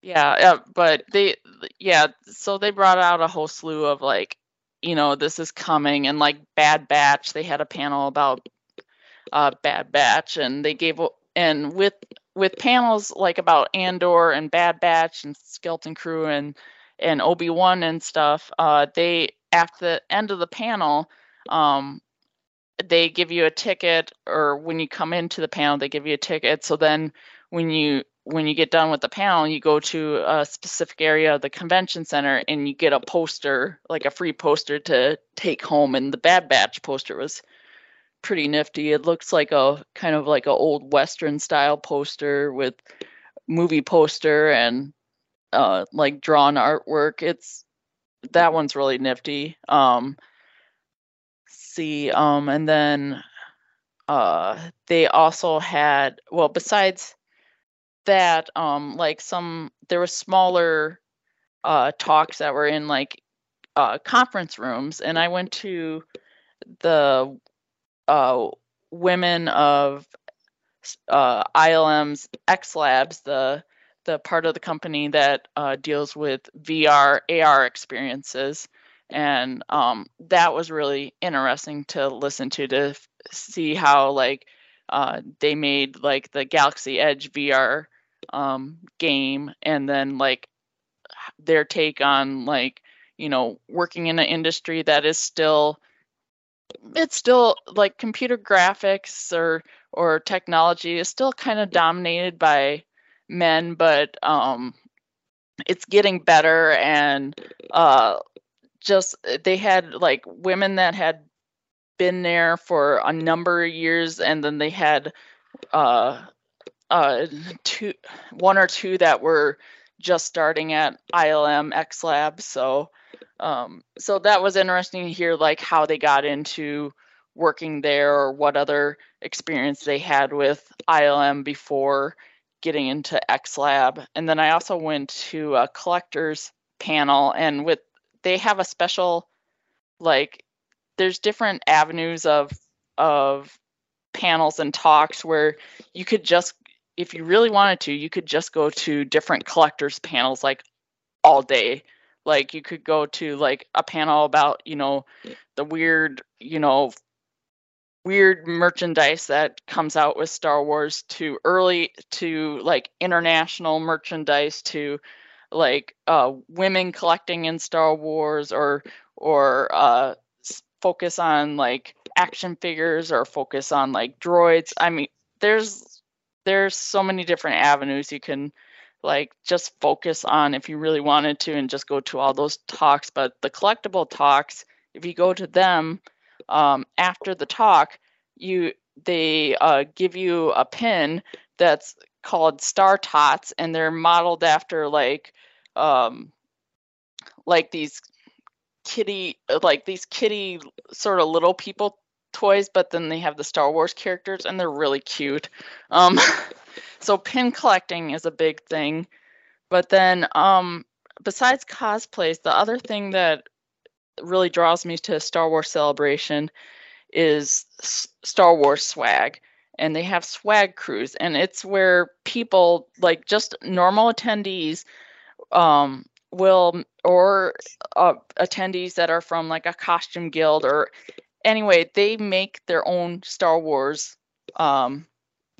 yeah, yeah, but they, yeah, so they brought out a whole slew of like, you know, this is coming, and like Bad Batch. They had a panel about uh, Bad Batch, and they gave and with with panels like about Andor and Bad Batch and Skeleton Crew and and Obi Wan and stuff. Uh, they at the end of the panel, um, they give you a ticket or when you come into the panel they give you a ticket. So then when you when you get done with the panel you go to a specific area of the convention center and you get a poster like a free poster to take home. And the bad batch poster was pretty nifty. It looks like a kind of like a old western style poster with movie poster and uh like drawn artwork. It's that one's really nifty. Um see. Um, and then uh, they also had well, besides that, um, like some there were smaller uh, talks that were in like uh, conference rooms, and I went to the uh, women of uh, ILM's X Labs, the the part of the company that uh, deals with VR AR experiences and um, that was really interesting to listen to to f- see how like uh, they made like the Galaxy Edge VR um, game, and then like their take on like you know working in an industry that is still it's still like computer graphics or or technology is still kind of dominated by men but um it's getting better and uh just uh, they had like women that had been there for a number of years and then they had uh uh two one or two that were just starting at ILM X Lab so um so that was interesting to hear like how they got into working there or what other experience they had with ILM before getting into X Lab. And then I also went to a collector's panel, and with they have a special like there's different avenues of of panels and talks where you could just if you really wanted to you could just go to different collectors panels like all day. Like you could go to like a panel about you know the weird you know weird merchandise that comes out with Star Wars to early to like international merchandise to like uh, women collecting in Star Wars or or uh, focus on like action figures or focus on like droids. I mean, there's there's so many different avenues you can like just focus on if you really wanted to and just go to all those talks. But the collectible talks, if you go to them um, after the talk, you they uh, give you a pin that's called Star Tots, and they're modeled after like um, like these kitty like these kitty sort of little people toys but then they have the star wars characters and they're really cute. Um so pin collecting is a big thing. But then um besides cosplays the other thing that really draws me to star wars celebration is star wars swag. And they have swag crews and it's where people like just normal attendees um will or uh, attendees that are from like a costume guild or anyway they make their own star wars um,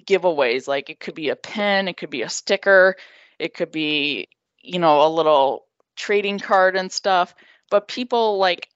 giveaways. Like it could be a pen it could be a sticker it could be you know a little trading card and stuff. But people like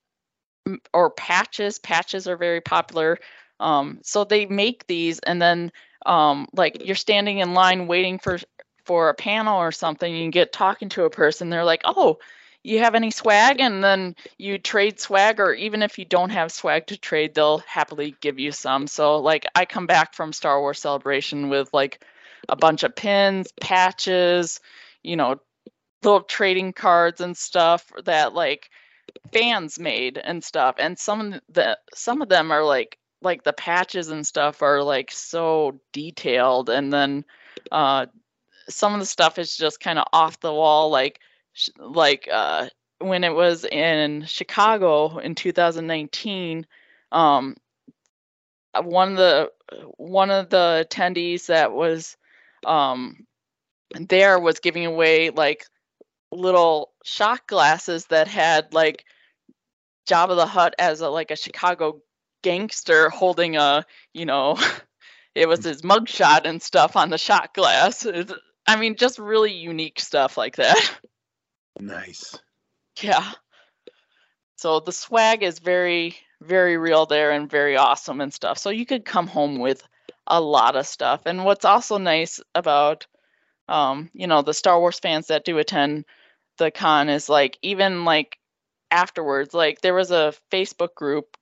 or patches patches are very popular. Um, so they make these and then um, like you're standing in line waiting for for a panel or something, you get talking to a person, they're like, oh, you have any swag? And then you trade swag, or even if you don't have swag to trade, they'll happily give you some. So, like, I come back from Star Wars Celebration with like a bunch of pins, patches, you know, little trading cards and stuff that like fans made and stuff. And some of the some of them are like like the patches and stuff are like so detailed and then uh some of the stuff is just kind of off the wall like like uh when it was in Chicago in 2019 um one of the one of the attendees that was um there was giving away like little shot glasses that had like Jabba the Hutt as a like a Chicago gangster holding a you know it was his mugshot and stuff on the shot glass. It's, I mean, just really unique stuff like that. Nice. Yeah. So the swag is very, very real there and very awesome and stuff. So you could come home with a lot of stuff. And what's also nice about, um, you know, the Star Wars fans that do attend the con is like even like afterwards, like there was a Facebook group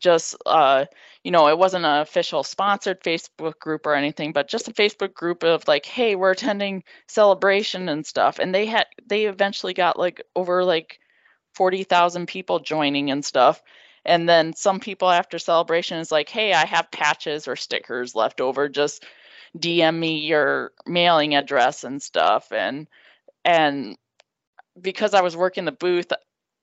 just uh you know it wasn't an official sponsored facebook group or anything but just a facebook group of like hey we're attending celebration and stuff and they had they eventually got like over like 40,000 people joining and stuff and then some people after celebration is like hey i have patches or stickers left over just dm me your mailing address and stuff and and because i was working the booth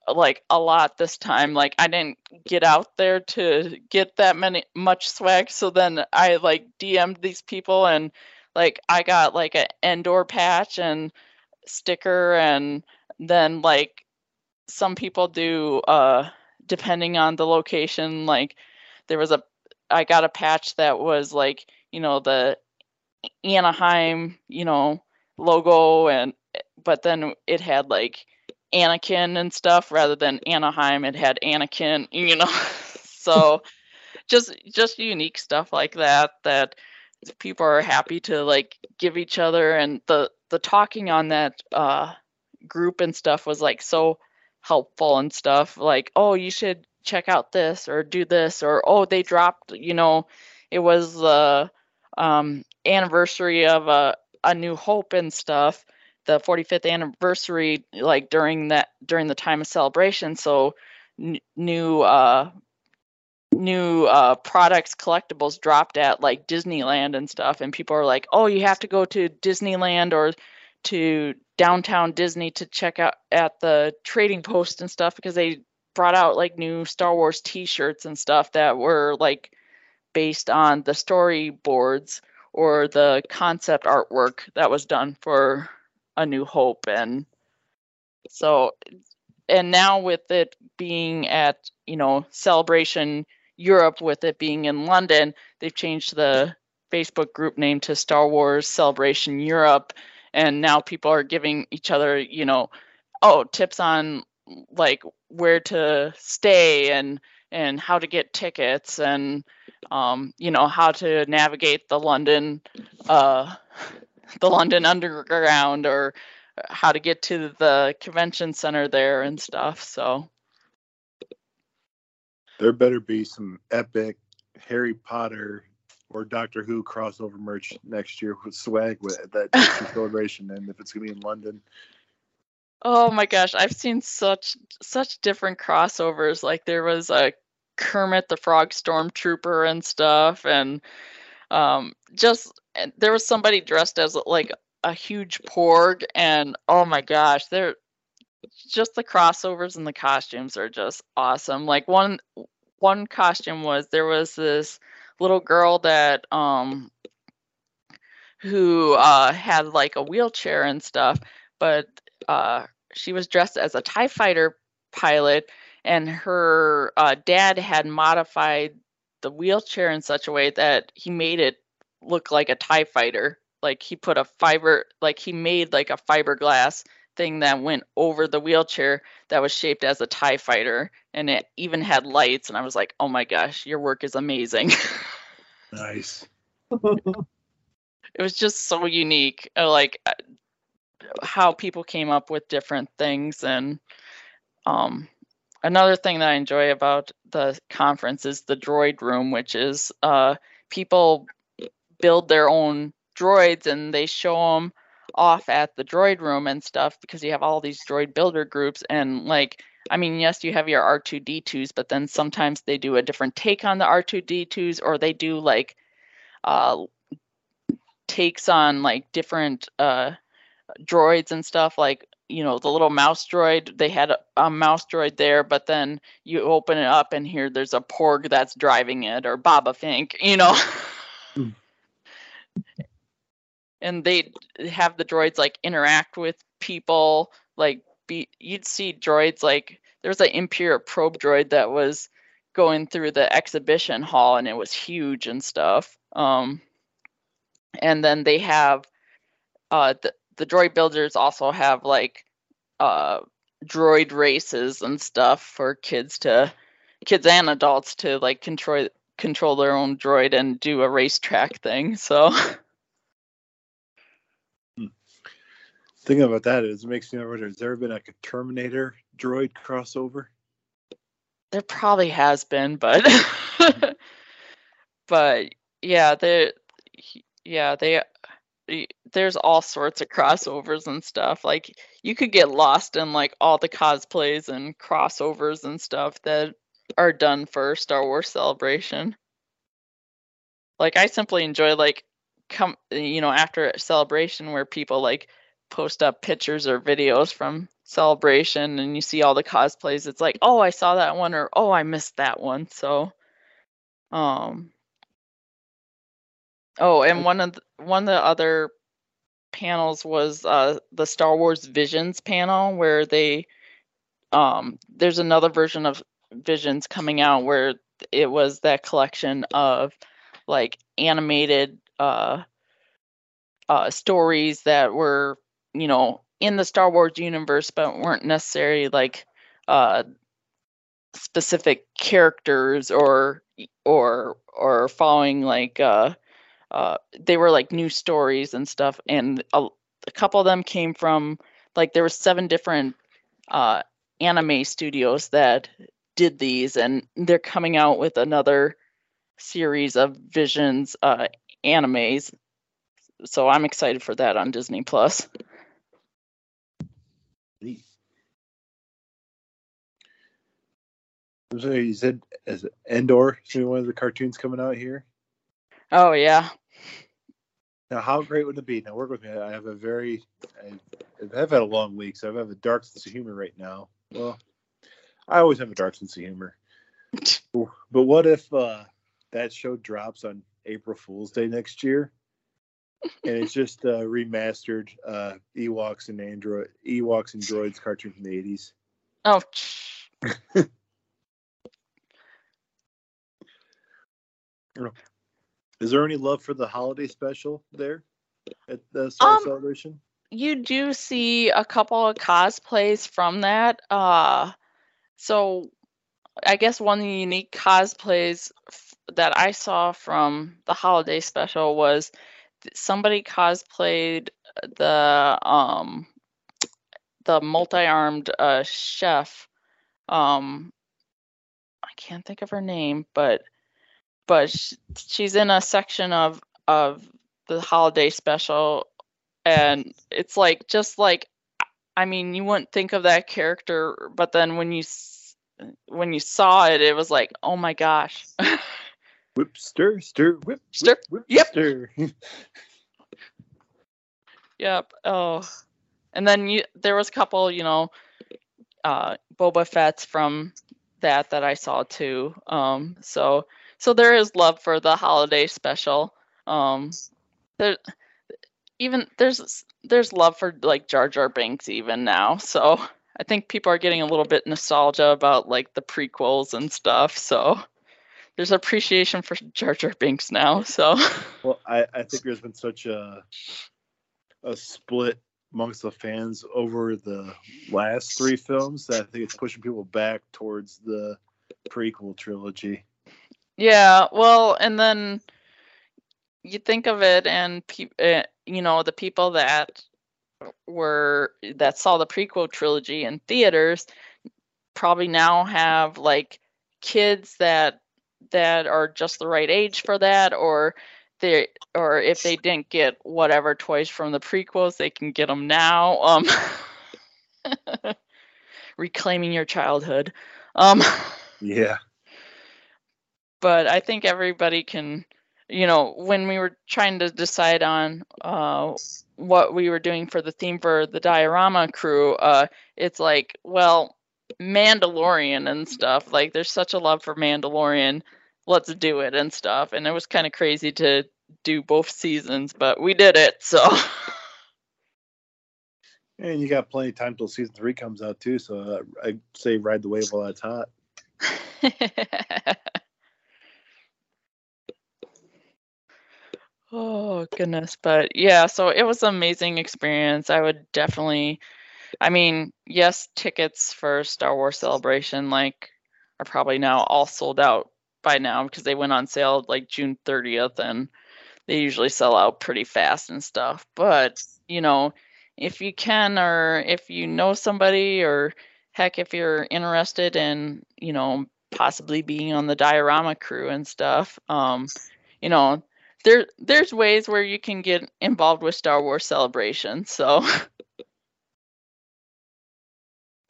like a lot this time. Like I didn't get out there to get that many much swag. So then I like DM'd these people and like I got like an Endor patch and sticker and then like some people do uh depending on the location like there was a I got a patch that was like you know the Anaheim you know logo and but then it had like Anakin and stuff rather than Anaheim. It had Anakin, you know. so just just unique stuff like that that people are happy to like give each other and the the talking on that uh group and stuff was like so helpful and stuff like oh you should check out this or do this or oh they dropped you know it was the um anniversary of a a new hope and stuff the 45th anniversary like during that during the time of celebration so n- new uh new uh, products collectibles dropped at like Disneyland and stuff, and people are like, "Oh, you have to go to Disneyland or to downtown Disney to check out at the trading post and stuff because they brought out like new Star Wars T-shirts and stuff that were like based on the storyboards or the concept artwork that was done for A New Hope and so and now with it being at you know celebration europe with it being in london they've changed the facebook group name to star wars celebration europe. And now people are giving each other you know oh tips on like where to stay and and how to get tickets and um, you know how to navigate the london uh, the london underground or uh, how to get to the convention center there and stuff. So there better be some epic Harry Potter or Doctor Who crossover merch next year with swag with that celebration, and if it's gonna be in London. Oh my gosh, I've seen such such different crossovers. Like there was a Kermit the Frog Stormtrooper and stuff, and um, just there was somebody dressed as like a huge porg, and oh my gosh, they're just the crossovers and the costumes are just awesome. Like one one costume was there was this little girl that um who uh had like a wheelchair and stuff, but uh she was dressed as a TIE fighter pilot and her uh, dad had modified the wheelchair in such a way that he made it look like a TIE fighter. Like he put a fiber like he made like a fiberglass thing that went over the wheelchair that was shaped as a tie fighter and it even had lights and i was like oh my gosh your work is amazing. Nice. It was just so unique uh, like uh, how people came up with different things and um another thing that i enjoy about the conference is the droid room which is uh people build their own droids and they show them off at the droid room and stuff because you have all these droid builder groups and like I mean yes you have your R2D2s but then sometimes they do a different take on the R2D2s or they do like uh takes on like different uh droids and stuff like you know the little mouse droid they had a, a, mouse droid there but then you open it up and here there's a porg that's driving it or Babu Frik you know? Mm and they have the droids like interact with people like be you'd see droids like there was an imperial probe droid that was going through the exhibition hall and it was huge and stuff um and then they have uh the, the droid builders also have like uh droid races and stuff for kids to kids and adults to like control control their own droid and do a racetrack thing so Thinking about that is it makes me wonder: has there ever been like a Terminator droid crossover? There probably has been, but but yeah, there yeah they there's all sorts of crossovers and stuff. Like you could get lost in like all the cosplays and crossovers and stuff that are done for Star Wars Celebration. Like I simply enjoy like come you know after celebration where people like post up pictures or videos from celebration and you see all the cosplays it's like oh i saw that one or oh i missed that one so um oh and one of the, one of the other panels was uh the star wars visions panel where they um there's another version of visions coming out where it was that collection of like animated uh uh stories that were you know, in the Star Wars universe, but weren't necessarily like uh, specific characters or or or following like uh, uh, they were like new stories and stuff. And a, a couple of them came from like there were seven different uh, anime studios that did these, and they're coming out with another series of Visions uh, animes. So I'm excited for that on Disney Plus. So you said as Endor, one of the cartoons coming out here. Oh yeah. Now, how great would it be? Now, work with me. I have a very, I, I've had a long week, so I have a dark sense of humor right now. Well, I always have a dark sense of humor. but what if uh, that show drops on April Fool's Day next year, and it's just a remastered uh, Ewoks and Android Ewoks and Droids cartoon from the eighties? Oh. Is there any love for the holiday special there at the Star um, Celebration? You do see a couple of cosplays from that. Uh, so I guess one of the unique cosplays that I saw from the holiday special was somebody cosplayed the um the multi-armed uh, chef. Um, I can't think of her name, but but she's in a section of of the holiday special and it's like just like i mean you wouldn't think of that character but then when you when you saw it it was like oh my gosh. Whip stir stir whip stir whip, whip yep. stir yep oh. And then you there was a couple you know uh boba fett's from that that i saw too um so so there is love for the holiday special. Um, there, even there's there's love for like Jar Jar Binks even now. So I think people are getting a little bit nostalgia about like the prequels and stuff. So there's appreciation for Jar Jar Binks now. So well, I I think there's been such a a split amongst the fans over the last three films that I think it's pushing people back towards the prequel trilogy. Yeah, well, and then you think of it, and pe- uh, you know the people that were that saw the prequel trilogy in theaters probably now have like kids that that are just the right age for that, or they or if they didn't get whatever toys from the prequels, they can get them now. Um, reclaiming your childhood. Um, yeah but I think everybody can, you know, when we were trying to decide on uh, what we were doing for the theme for the diorama crew, uh, it's like, well, Mandalorian and stuff. Like, there's such a love for Mandalorian. Let's do it and stuff. And it was kind of crazy to do both seasons, but we did it. So. And you got plenty of time till season three comes out too. So uh, I say ride the wave while it's hot. Oh goodness, but yeah, so it was an amazing experience. I would definitely I mean, yes, tickets for Star Wars Celebration like are probably now all sold out by now because they went on sale like June 30th and they usually sell out pretty fast and stuff. But, you know, if you can or if you know somebody or heck if you're interested in, you know, possibly being on the diorama crew and stuff, um, you know, there there's ways where you can get involved with Star Wars Celebration. So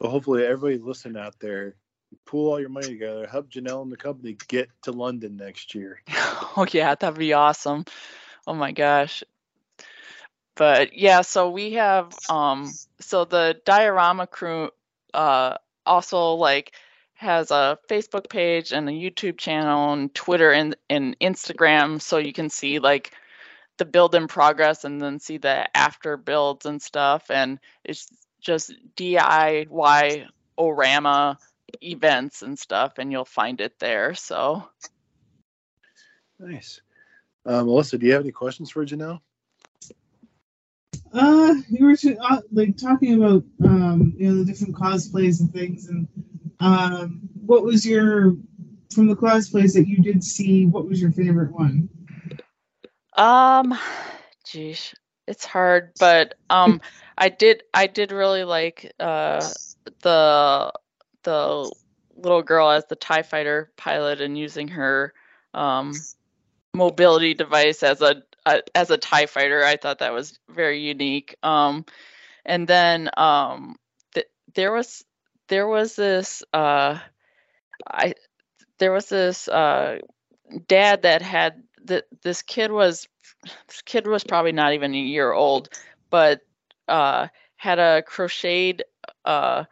well, hopefully everybody listen out there, pool all your money together, help Janelle and the company get to London next year. oh yeah, that'd be awesome. Oh my gosh. But yeah, so we have um so the diorama crew uh also like has a Facebook page and a YouTube channel and Twitter and, and Instagram so you can see like the build in progress and then see the after builds and stuff and it's just DIY orama events and stuff and you'll find it there so. Nice. Um, Melissa do you have any questions for Janelle? Uh you were uh, like talking about um you know the different cosplays and things and um, what was your from the cosplays that you did see? What was your favorite one? Um, geez, it's hard, but um, I did I did really like uh the the little girl as the Tie Fighter pilot and using her um mobility device as a, as a Tie Fighter. I thought that was very unique. Um, and then um, th- there was there was this uh I there was this uh, dad that had that this kid was this kid was probably not even a year old, but uh, had a crocheted uh,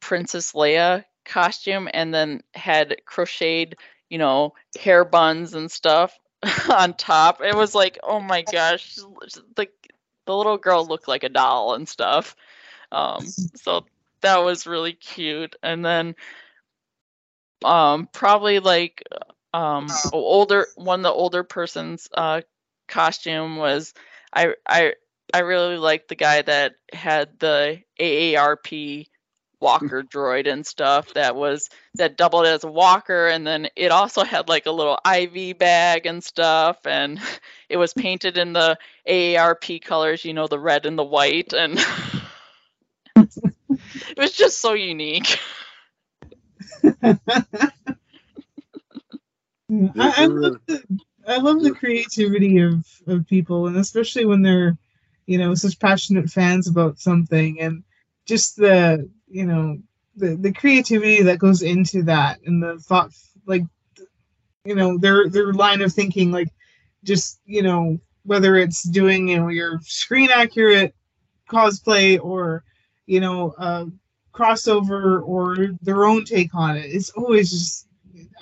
Princess Leia costume and then had crocheted, you know, hair buns and stuff on top. It was like, oh my gosh, the the little girl looked like a doll and stuff. Um, so that was really cute. And then um, probably like um, older one of the older person's uh, costume was I I I really liked the guy that had the AARP walker droid and stuff that was that doubled as a walker. And then it also had like a little IV bag and stuff. And it was painted in the AARP colors, you know, the red and the white. And it was just so unique. I, I, love the I love the creativity of, of people and especially when they're, you know, such passionate fans about something and just the you know the the creativity that goes into that and the thought like you know their their line of thinking like just you know whether it's doing you know your screen accurate cosplay or you know uh crossover or their own take on it it's always just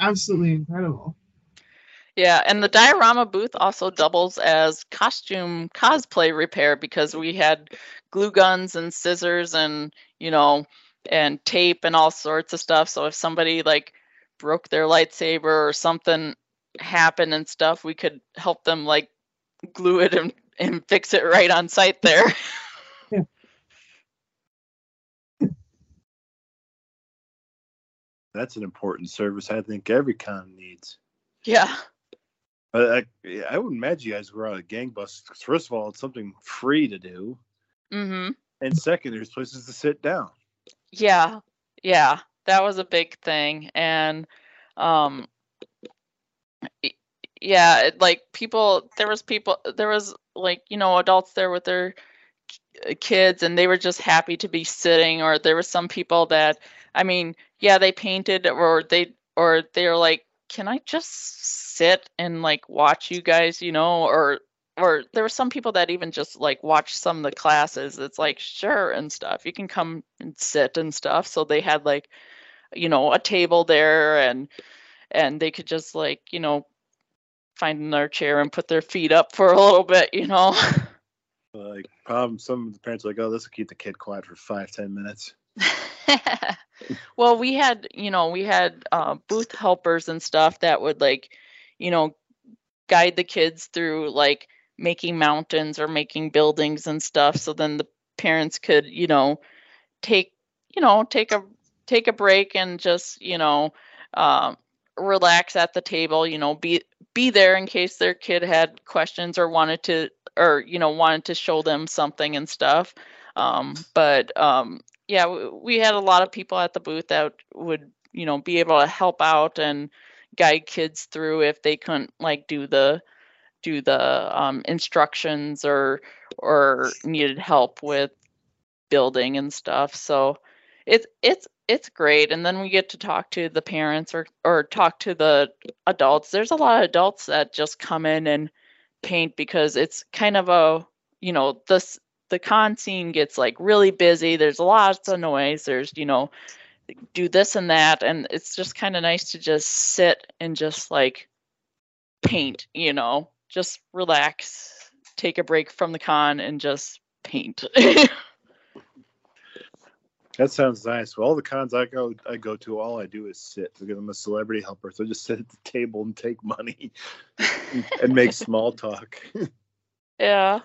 absolutely incredible yeah, and the diorama booth also doubles as costume cosplay repair because we had glue guns and scissors and you know and tape and all sorts of stuff. So if somebody like broke their lightsaber or something happened and stuff, we could help them like glue it and, and fix it right on site there. That's an important service I think every con needs. Yeah. But I, I would imagine you guys were on a gangbusters. First of all, it's something free to do. Mm-hmm. And second, there's places to sit down. Yeah, yeah, that was a big thing, and um, yeah, it, like people, there was people, there was like you know adults there with their Uh, kids, and they were just happy to be sitting. Or there were some people that, I mean, yeah, they painted, or they, or they're like, can I just sit and like watch you guys, you know, or or there were some people that even just like watch some of the classes. It's like sure and stuff. You can come and sit and stuff. So they had like you know a table there and and they could just like you know find another chair and put their feet up for a little bit you know like problem some of the parents are like oh this will keep the kid quiet for five ten minutes. Well we had you know we had uh, booth helpers and stuff that would like you know guide the kids through like making mountains or making buildings and stuff. So then the parents could you know take you know take a take a break and just you know um, relax at the table you know be be there in case their kid had questions or wanted to or you know wanted to show them something and stuff um, but um, yeah we had a lot of people at the booth that would you know be able to help out and guide kids through if they couldn't like do the do the um, instructions or or needed help with building and stuff. So it's it's it's great. And then we get to talk to the parents or or talk to the adults. There's a lot of adults that just come in and paint because it's kind of a you know this the con scene gets like really busy. There's lots of noise. There's you know do this and that and it's just kind of nice to just sit and just like paint you know just relax, take a break from the con, and just paint. that sounds nice. Well, all the cons I go I go to, all I do is sit because I'm a celebrity helper. So I just sit at the table and take money and make small talk. yeah.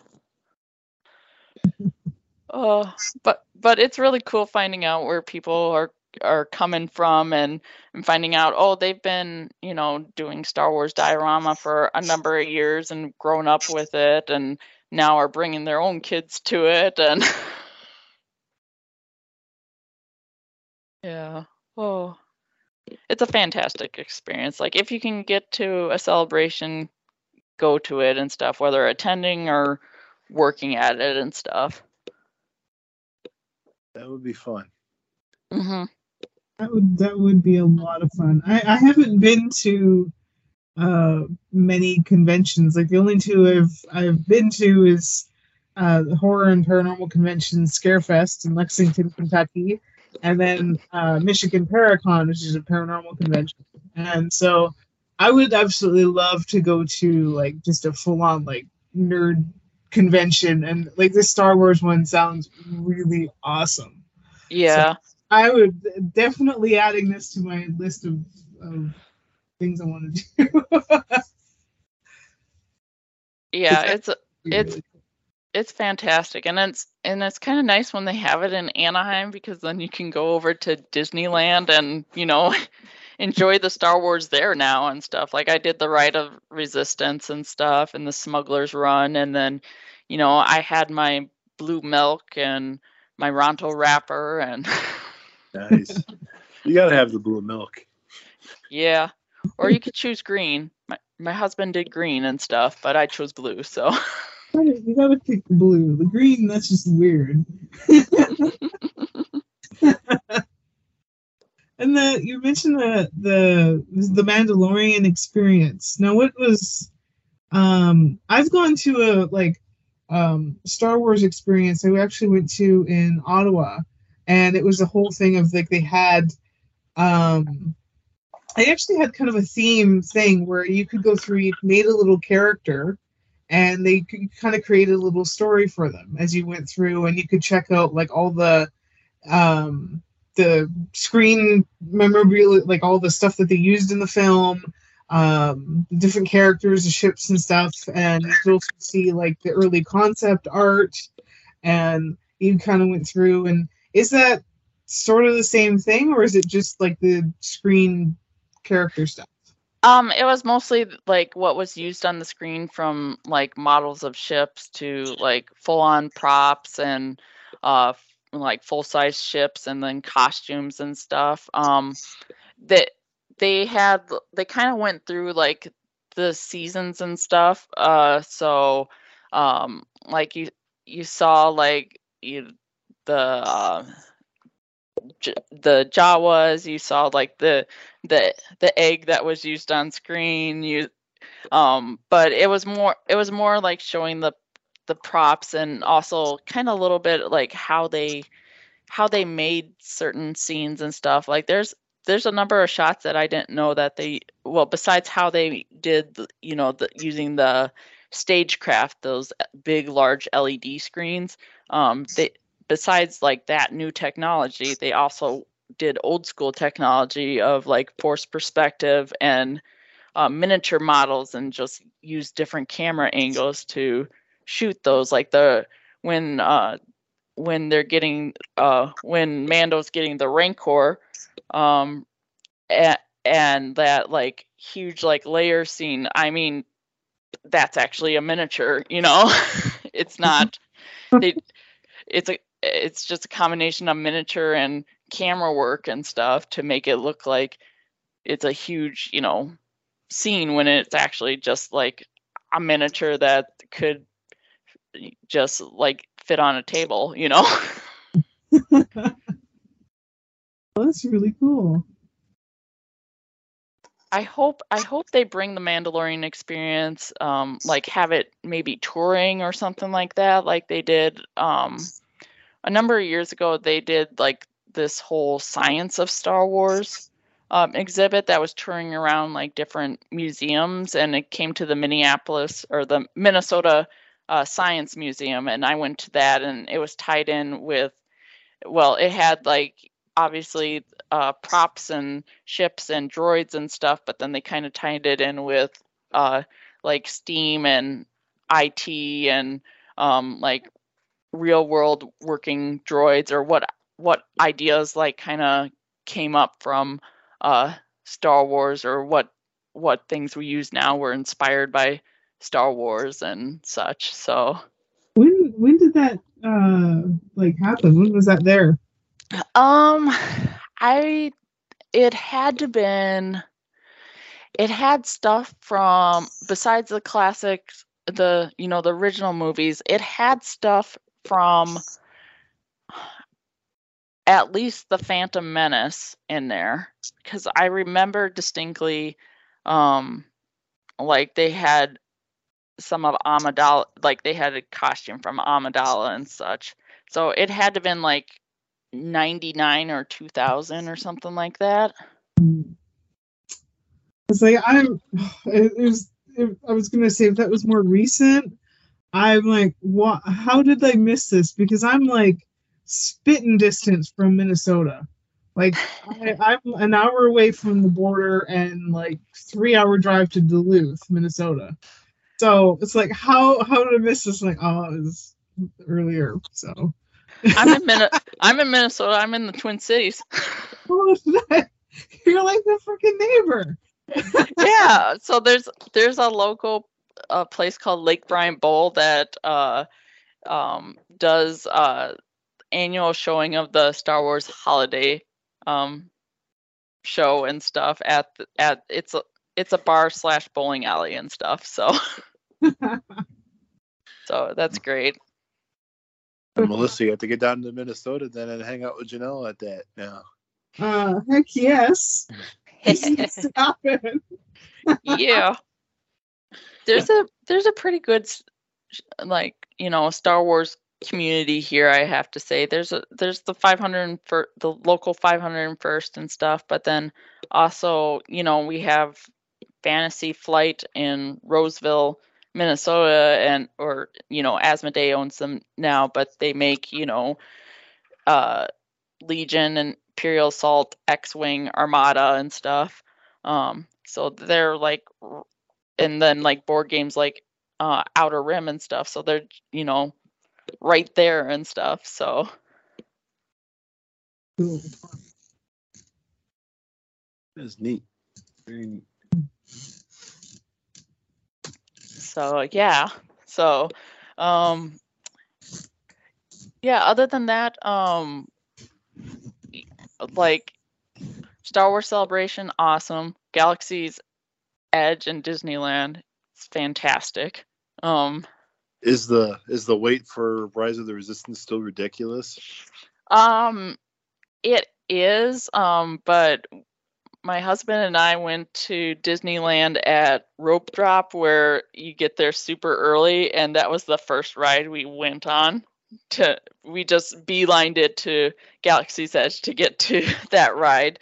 Oh, but but it's really cool finding out where people are are coming from and, and finding out oh they've been you know doing star wars diorama for a number of years and grown up with it and now are bringing their own kids to it and yeah. Oh it's a fantastic experience. Like if you can get to a celebration go to it and stuff whether attending or working at it and stuff. That would be fun. Mm-hmm. That would that would be a lot of fun. I, I haven't been to uh, many conventions. Like the only two I've I've been to is uh, the Horror and Paranormal Convention Scarefest in Lexington, Kentucky, and then uh, Michigan Paracon, which is a paranormal convention. And so I would absolutely love to go to like just a full on like nerd convention and like the Star Wars one sounds really awesome. Yeah. So I would definitely adding this to my list of, of things I want to do. yeah, it's it's it's fantastic and it's and it's kind of nice when they have it in Anaheim because then you can go over to Disneyland and, you know, enjoy the Star Wars there now and stuff. Like I did the Rise of Resistance and stuff and the Smuggler's Run and then, you know, I had my blue milk and my Ronto wrapper and Nice. you got to have the blue milk. Yeah. Or you could choose green. My my husband did green and stuff, but I chose blue, so you gotta pick blue. The green, that's just weird. And the you mentioned the the the Mandalorian experience. Now, what was um I've gone to a like um Star Wars experience I actually went to in Ottawa, and it was a whole thing of like they had um I actually had kind of a theme thing where you could go through, you made a little character, and they kind of created a little story for them as you went through, and you could check out like all the um the screen memorabilia, like all the stuff that they used in the film, um, different characters, the ships and stuff, and you also see like the early concept art, and you kind of went through. And is that sort of the same thing, or is it just like the screen character stuff? Um, it was mostly like what was used on the screen from like models of ships to like full on props and uh like full size ships and then costumes and stuff. Um, that they had they kind of went through like the seasons and stuff. Uh, so um, like you you saw like you the uh, the Jawas. You saw like the the the egg that was used on screen. You um, but it was more it was more like showing the the props and also kind of a little bit like how they how they made certain scenes and stuff like there's there's a number of shots that I didn't know that they well besides how they did you know the, using the stagecraft those big large LED screens um they besides like that new technology they also did old school technology of like force perspective and uh, miniature models and just use different camera angles to shoot those. Like the when uh when they're getting uh when Mando's getting the Rancor um and, and that like huge like layer scene I mean that's actually a miniature you know? It's not they, it's a it's just a combination of miniature and camera work and stuff to make it look like it's a huge you know scene when it's actually just like a miniature that could just like fit on a table, you know. well, that's really cool. I hope I hope they bring the Mandalorian experience, um, like have it maybe touring or something like that, like they did um, a number of years ago. They did like this whole science of Star Wars um, exhibit that was touring around like different museums, and it came to the Minneapolis or the Minnesota uh, Science Museum, and I went to that, and it was tied in with, well, it had like obviously uh, props and ships and droids and stuff, but then they kind of tied it in with uh, like Steam and IT and um, like real world working droids or what what ideas like kind of came up from uh, Star Wars or what what things we use now were inspired by Star Wars and such. So when when did that uh like happen? When was that there? Um I it had to been it had stuff from besides the classics the you know the original movies it had stuff from at least the Phantom Menace in there because I remember distinctly, um, like they had some of Amidala, like they had a costume from Amidala and such. So it had to have been like 99 or 2000 or something like that. It's like I'm. It was. It, I was gonna say if that was more recent, I'm like, what? How did they miss this? Because I'm like spitting distance from Minnesota. Like I, am an hour away from the border and like three hour drive to Duluth, Minnesota. So it's like how how did I miss this? Like oh, it was earlier. So I'm in Min- I'm in Minnesota. I'm in the Twin Cities. You're like the freaking neighbor. yeah. So there's there's a local uh, place called Lake Bryant Bowl that uh, um, does uh, annual showing of the Star Wars holiday um, show and stuff at the, at it's a it's a bar slash bowling alley and stuff. So so that's great. And Melissa, you have to get down to Minnesota then and hang out with Janelle at that now. Uh, heck yes. Stop it. yeah. There's a there's a pretty good like you know Star Wars community here. I have to say there's a there's the 500 for the local 501st and stuff, but then also you know we have Fantasy Flight in Roseville, Minnesota, and or you know Asmodee owns them now, but they make you know uh, Legion and Imperial Assault, X-wing, Armada, and stuff. Um, so they're like, and then like board games like uh, Outer Rim and stuff. So they're you know right there and stuff. So. That's neat. Very neat. So yeah. So um yeah, other than that, um like Star Wars Celebration, awesome. Galaxy's Edge and Disneyland, it's fantastic. Um is the is the wait for Rise of the Resistance still ridiculous? Um it is, um, but my husband and I went to Disneyland at Rope Drop where you get there super early and that was the first ride we went on to we just beelined it to Galaxy's Edge to get to that ride.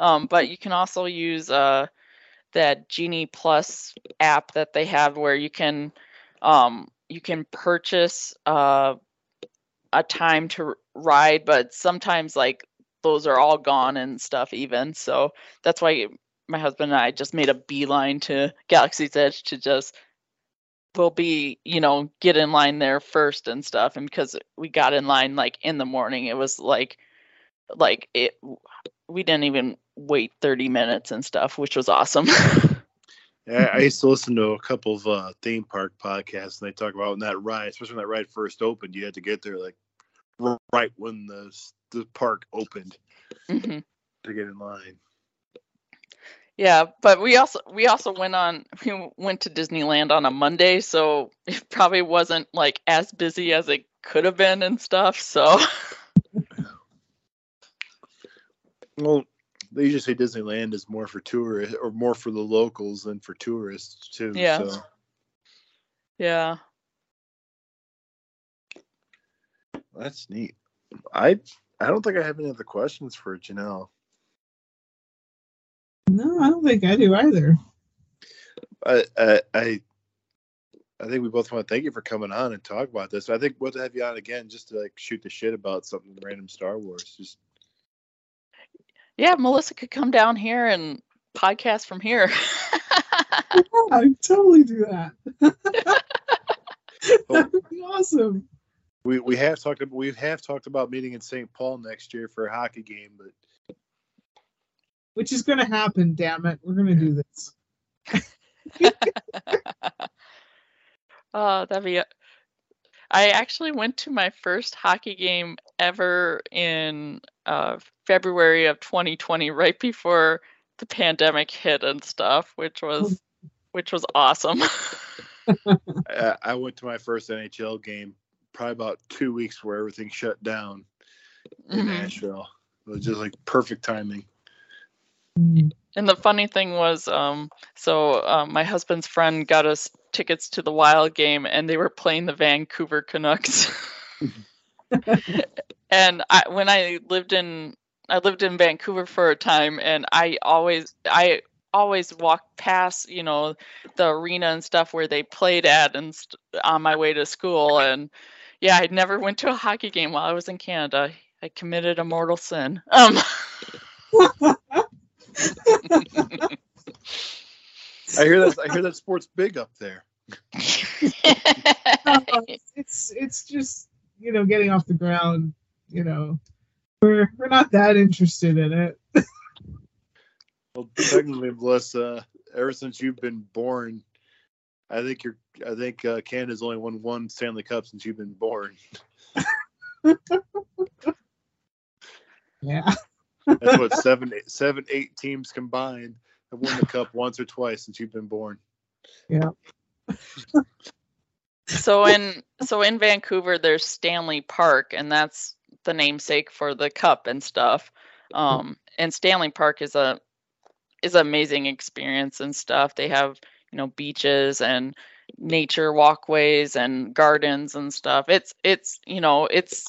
Um, but you can also use uh, that Genie Plus app that they have where you can um, you can purchase uh, a time to ride, but sometimes like those are all gone and stuff even. So that's why my husband and I just made a beeline to Galaxy's Edge to just we'll be, you know, get in line there first and stuff. And because we got in line like in the morning, it was like like it we didn't even wait 30 minutes and stuff, which was awesome. yeah, I used to listen to a couple of uh, theme park podcasts, and they talk about when that ride, especially when that ride first opened, you had to get there like right when the the park opened mm-hmm. to get in line. Yeah, but we also we also went on we went to Disneyland on a Monday, so it probably wasn't like as busy as it could have been and stuff. So Well, they usually say Disneyland is more for tourists or more for the locals than for tourists too. Yeah. So. Yeah. That's neat. I I don't think I have any other questions for Janelle. No, I don't think I do either. I I I, I think we both want to thank you for coming on and talk about this. I think we'll have you on again just to like shoot the shit about something random Star Wars. Just yeah, Melissa could come down here and podcast from here. yeah, I'd totally do that. that would be awesome. We we have talked we have talked about meeting in St. Paul next year for a hockey game, but which is going to happen. Damn it, we're going to do this. oh, that'd be. I actually went to my first hockey game ever in uh, February of 2020, right before the pandemic hit and stuff, which was which was awesome. I, I went to my first NHL game probably about two weeks where everything shut down. in Mhm. Nashville. It was just like perfect timing. Mm. And the funny thing was, um, so um, my husband's friend got us tickets to the Wild game, and they were playing the Vancouver Canucks. and I, when I lived in, I lived in Vancouver for a time, and I always, I always walked past, you know, the arena and stuff where they played at, and st- on my way to school. And yeah, I never went to a hockey game while I was in Canada. I committed a mortal sin. Um. I hear that. I hear that sport's big up there. it's it's just you know getting off the ground. You know, we're we're not that interested in it. Well, technically, Melissa, ever since you've been born, I think you're. I think uh, Canada's only won one Stanley Cup since you've been born. Yeah. That's what seven, eight, seven, eight teams combined have won the cup once or twice since you've been born. Yeah. so in so in Vancouver, there's Stanley Park, and that's the namesake for the cup and stuff. Um, and Stanley Park is a is an amazing experience and stuff. They have you know beaches and nature walkways and gardens and stuff. It's it's you know it's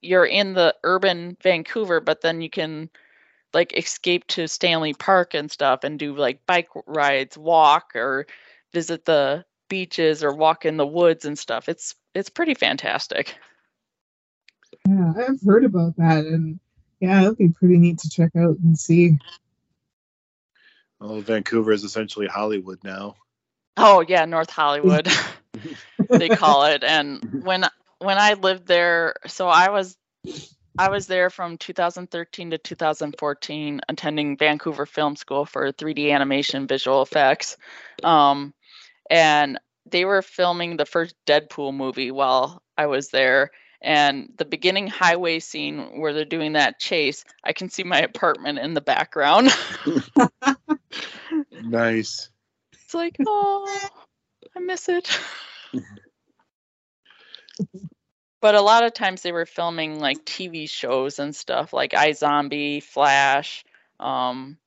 you're in the urban Vancouver, but then you can like escape to Stanley Park and stuff and do like bike rides, walk or visit the beaches or walk in the woods and stuff. It's it's pretty fantastic. Yeah, I've heard about that, and yeah, it'd be pretty neat to check out and see. Well, Vancouver is essentially Hollywood now. Oh yeah, North Hollywood they call it. And when when I lived there, so I was I was there from 2013 to 2014, attending Vancouver Film School for 3D animation visual effects. Um, and they were filming the first Deadpool movie while I was there. And the beginning highway scene where they're doing that chase, I can see my apartment in the background. Nice. It's like, oh, I miss it. but a lot of times they were filming like TV shows and stuff like iZombie, Flash, um,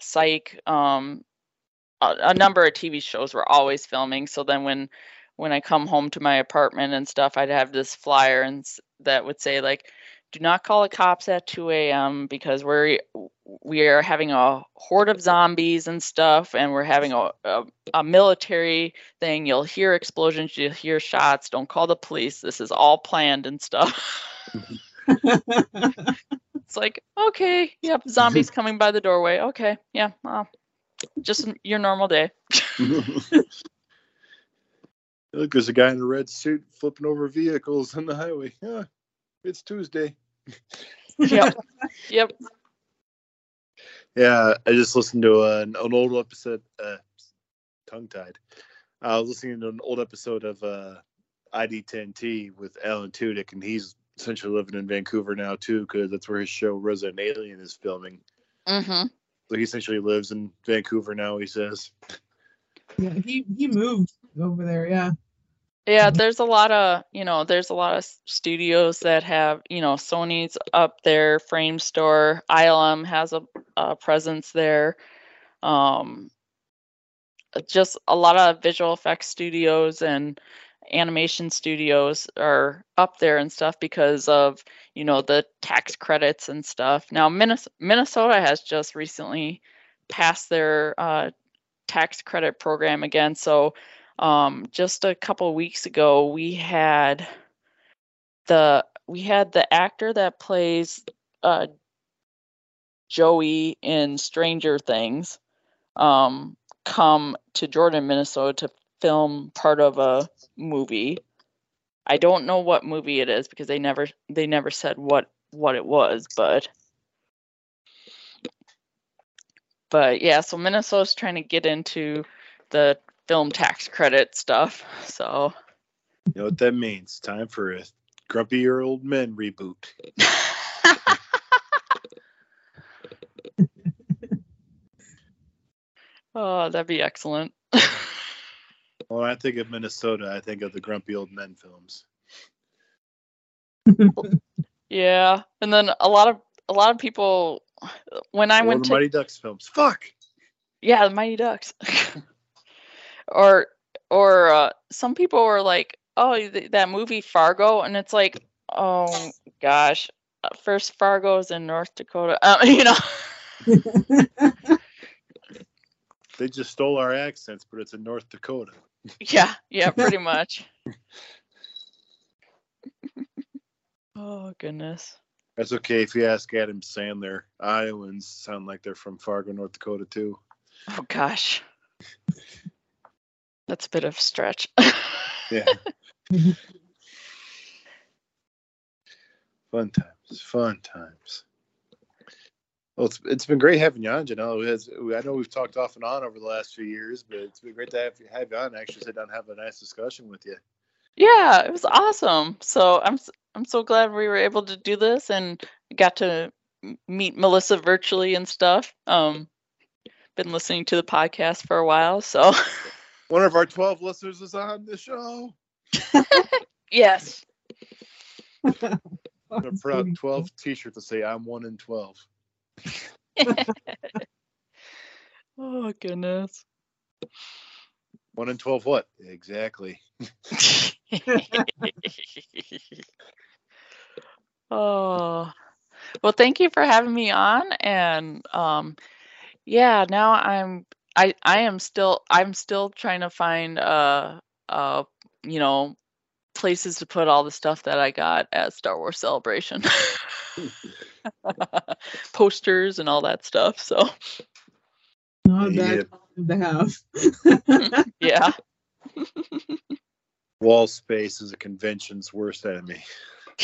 Psych, um, a, a number of TV shows were always filming. So then when when I come home to my apartment and stuff, I'd have this flyer and that would say like, "Do not call the cops at 2 a.m. because we're we are having a horde of zombies and stuff, and we're having a, a a military thing. You'll hear explosions, you'll hear shots. Don't call the police. This is all planned and stuff." It's like, okay, yep, zombies coming by the doorway. Okay, yeah, well, just your normal day. Look, there's a guy in a red suit flipping over vehicles on the highway. Yeah, it's Tuesday. Yep, yep. Yeah, I just listened to an, an old episode. Uh, tongue tied. I was listening to an old episode of uh, ID10T with Alan Tudyk, and he's essentially living in Vancouver now too, because that's where his show Resident Alien is filming. Mm-hmm. So he essentially lives in Vancouver now. He says. yeah, he he moved over there. Yeah. Yeah, there's a lot of, you know, there's a lot of studios that have, you know, Sony's up there, Framestore, ILM has a, a presence there. Um, just a lot of visual effects studios and animation studios are up there and stuff because of, you know, the tax credits and stuff. Now, Minnes- Minnesota has just recently passed their uh, tax credit program again, so um just a couple weeks ago we had the we had the actor that plays uh Joey in Stranger Things um come to Jordan, Minnesota to film part of a movie. I don't know what movie it is because they never they never said what what it was, but but yeah, so Minnesota's trying to get into the film tax credit stuff. So You know what that means? Time for a grumpier old men reboot. oh, that'd be excellent. When I think of Minnesota, I think of the grumpy old men films. Yeah, and then a lot of a lot of people when I Or went the to Mighty Ducks films. Fuck. yeah, the Mighty Ducks, or or uh, some people were like, oh, th- that movie Fargo, and it's like, oh gosh, uh, first Fargo's in North Dakota, uh, you know. They just stole our accents, but it's in North Dakota. Yeah, yeah, pretty much. oh goodness. That's okay if you ask Adam Sandler. Iowans sound like they're from Fargo, North Dakota, too. Oh gosh. That's a bit of a stretch. Yeah. fun times. Fun times. Well, it's, it's been great having you on, Janelle. It's- I know we've talked off and on over the last few years, but it's been great to have you, have you on and actually sit down and have a nice discussion with you. yeah, it was awesome. So I'm I'm so glad we were able to do this and got to meet Melissa virtually and stuff. Um been listening to the podcast for a while, so One of our 12 listeners is on the show. yes. I'm going to put out 12 t shirts to say I'm 1 in 12. Oh goodness. 1 in 12 what? Exactly. oh well thank you for having me on and um yeah now i'm i i am still i'm still trying to find uh uh you know places to put all the stuff that i got at star wars celebration. Posters and all that stuff so. Not a bad problem to have. yeah. Wall space is a convention's worst enemy.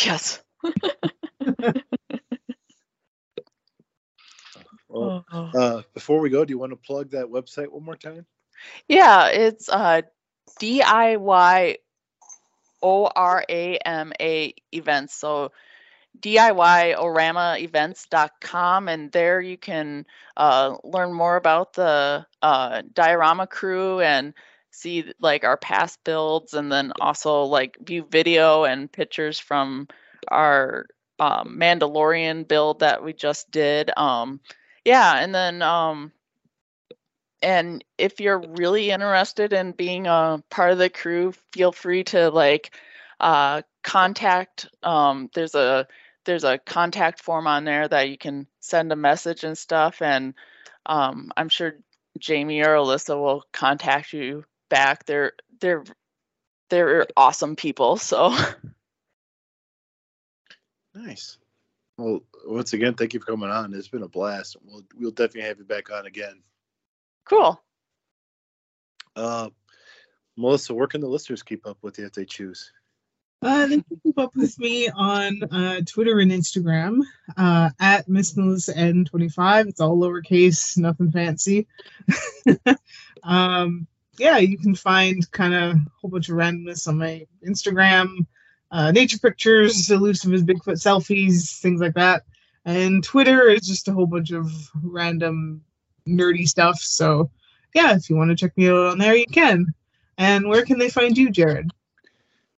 yes Well, Oh. uh, before we go, do you want to plug that website one more time? Yeah, it's uh DIY O-R-A-M-A events. So DIYOramaevents.com and there you can uh, learn more about the uh, diorama crew and see like our past builds and then also like view video and pictures from our um, Mandalorian build that we just did. Um, yeah, and then um, and if you're really interested in being a part of the crew feel free to like uh, contact um, there's a there's a contact form on there that you can send a message and stuff and um, i'm sure jamie or alyssa will contact you back they're they're they're awesome people so Nice. Well, once again, thank you for coming on. It's been a blast. We'll we'll definitely have you back on again. cool Uh, Melissa, where can the listeners keep up with you if they choose? Uh, they can keep up with me on uh, Twitter and Instagram uh, at Miss Melissa N25. It's all lowercase, nothing fancy. um, yeah, you can find kind of a whole bunch of randomness on my Instagram, uh, nature pictures, elusive as Bigfoot selfies, things like that. And Twitter is just a whole bunch of random nerdy stuff. So, yeah, if you want to check me out on there, you can. And where can they find you, Jared?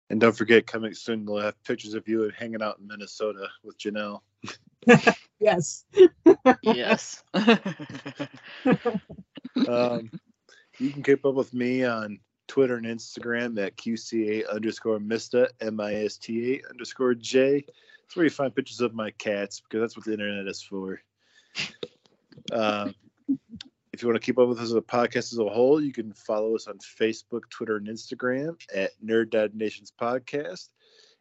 And don't forget, coming soon, we'll have pictures of you hanging out in Minnesota with Janelle. Yes. yes Um, you can keep up with me on Twitter and Instagram at QCA underscore Mista, M I S T A underscore J. That's where you find pictures of my cats because that's what the internet is for. Um, if you want to keep up with us as a podcast as a whole, you can follow us on Facebook, Twitter, and Instagram at Nerd Nations Podcast.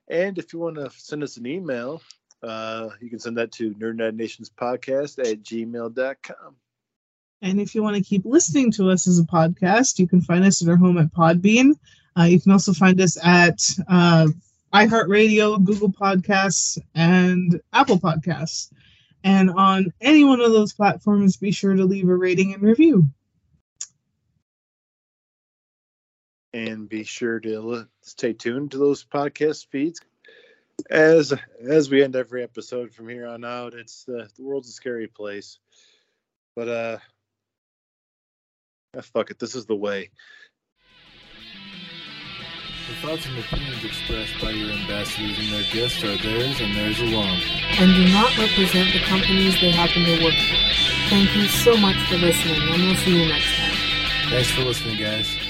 And if you want to send us an email, uh, you can send that to nerdnetnationspodcast at gmail.com. And if you want to keep listening to us as a podcast, you can find us at our home at Podbean. Uh, you can also find us at uh, iHeartRadio, Google Podcasts, and Apple Podcasts. And on any one of those platforms, be sure to leave a rating and review. and be sure to stay tuned to those podcast feeds as as we end every episode from here on out it's uh, the world's a scary place but uh ah, fuck it this is the way The thoughts and opinions expressed by your ambassadors and their guests are theirs and theirs alone. And do not represent the companies they happen to work for. Thank you so much for listening, and we'll see you next time. Thanks for listening, guys.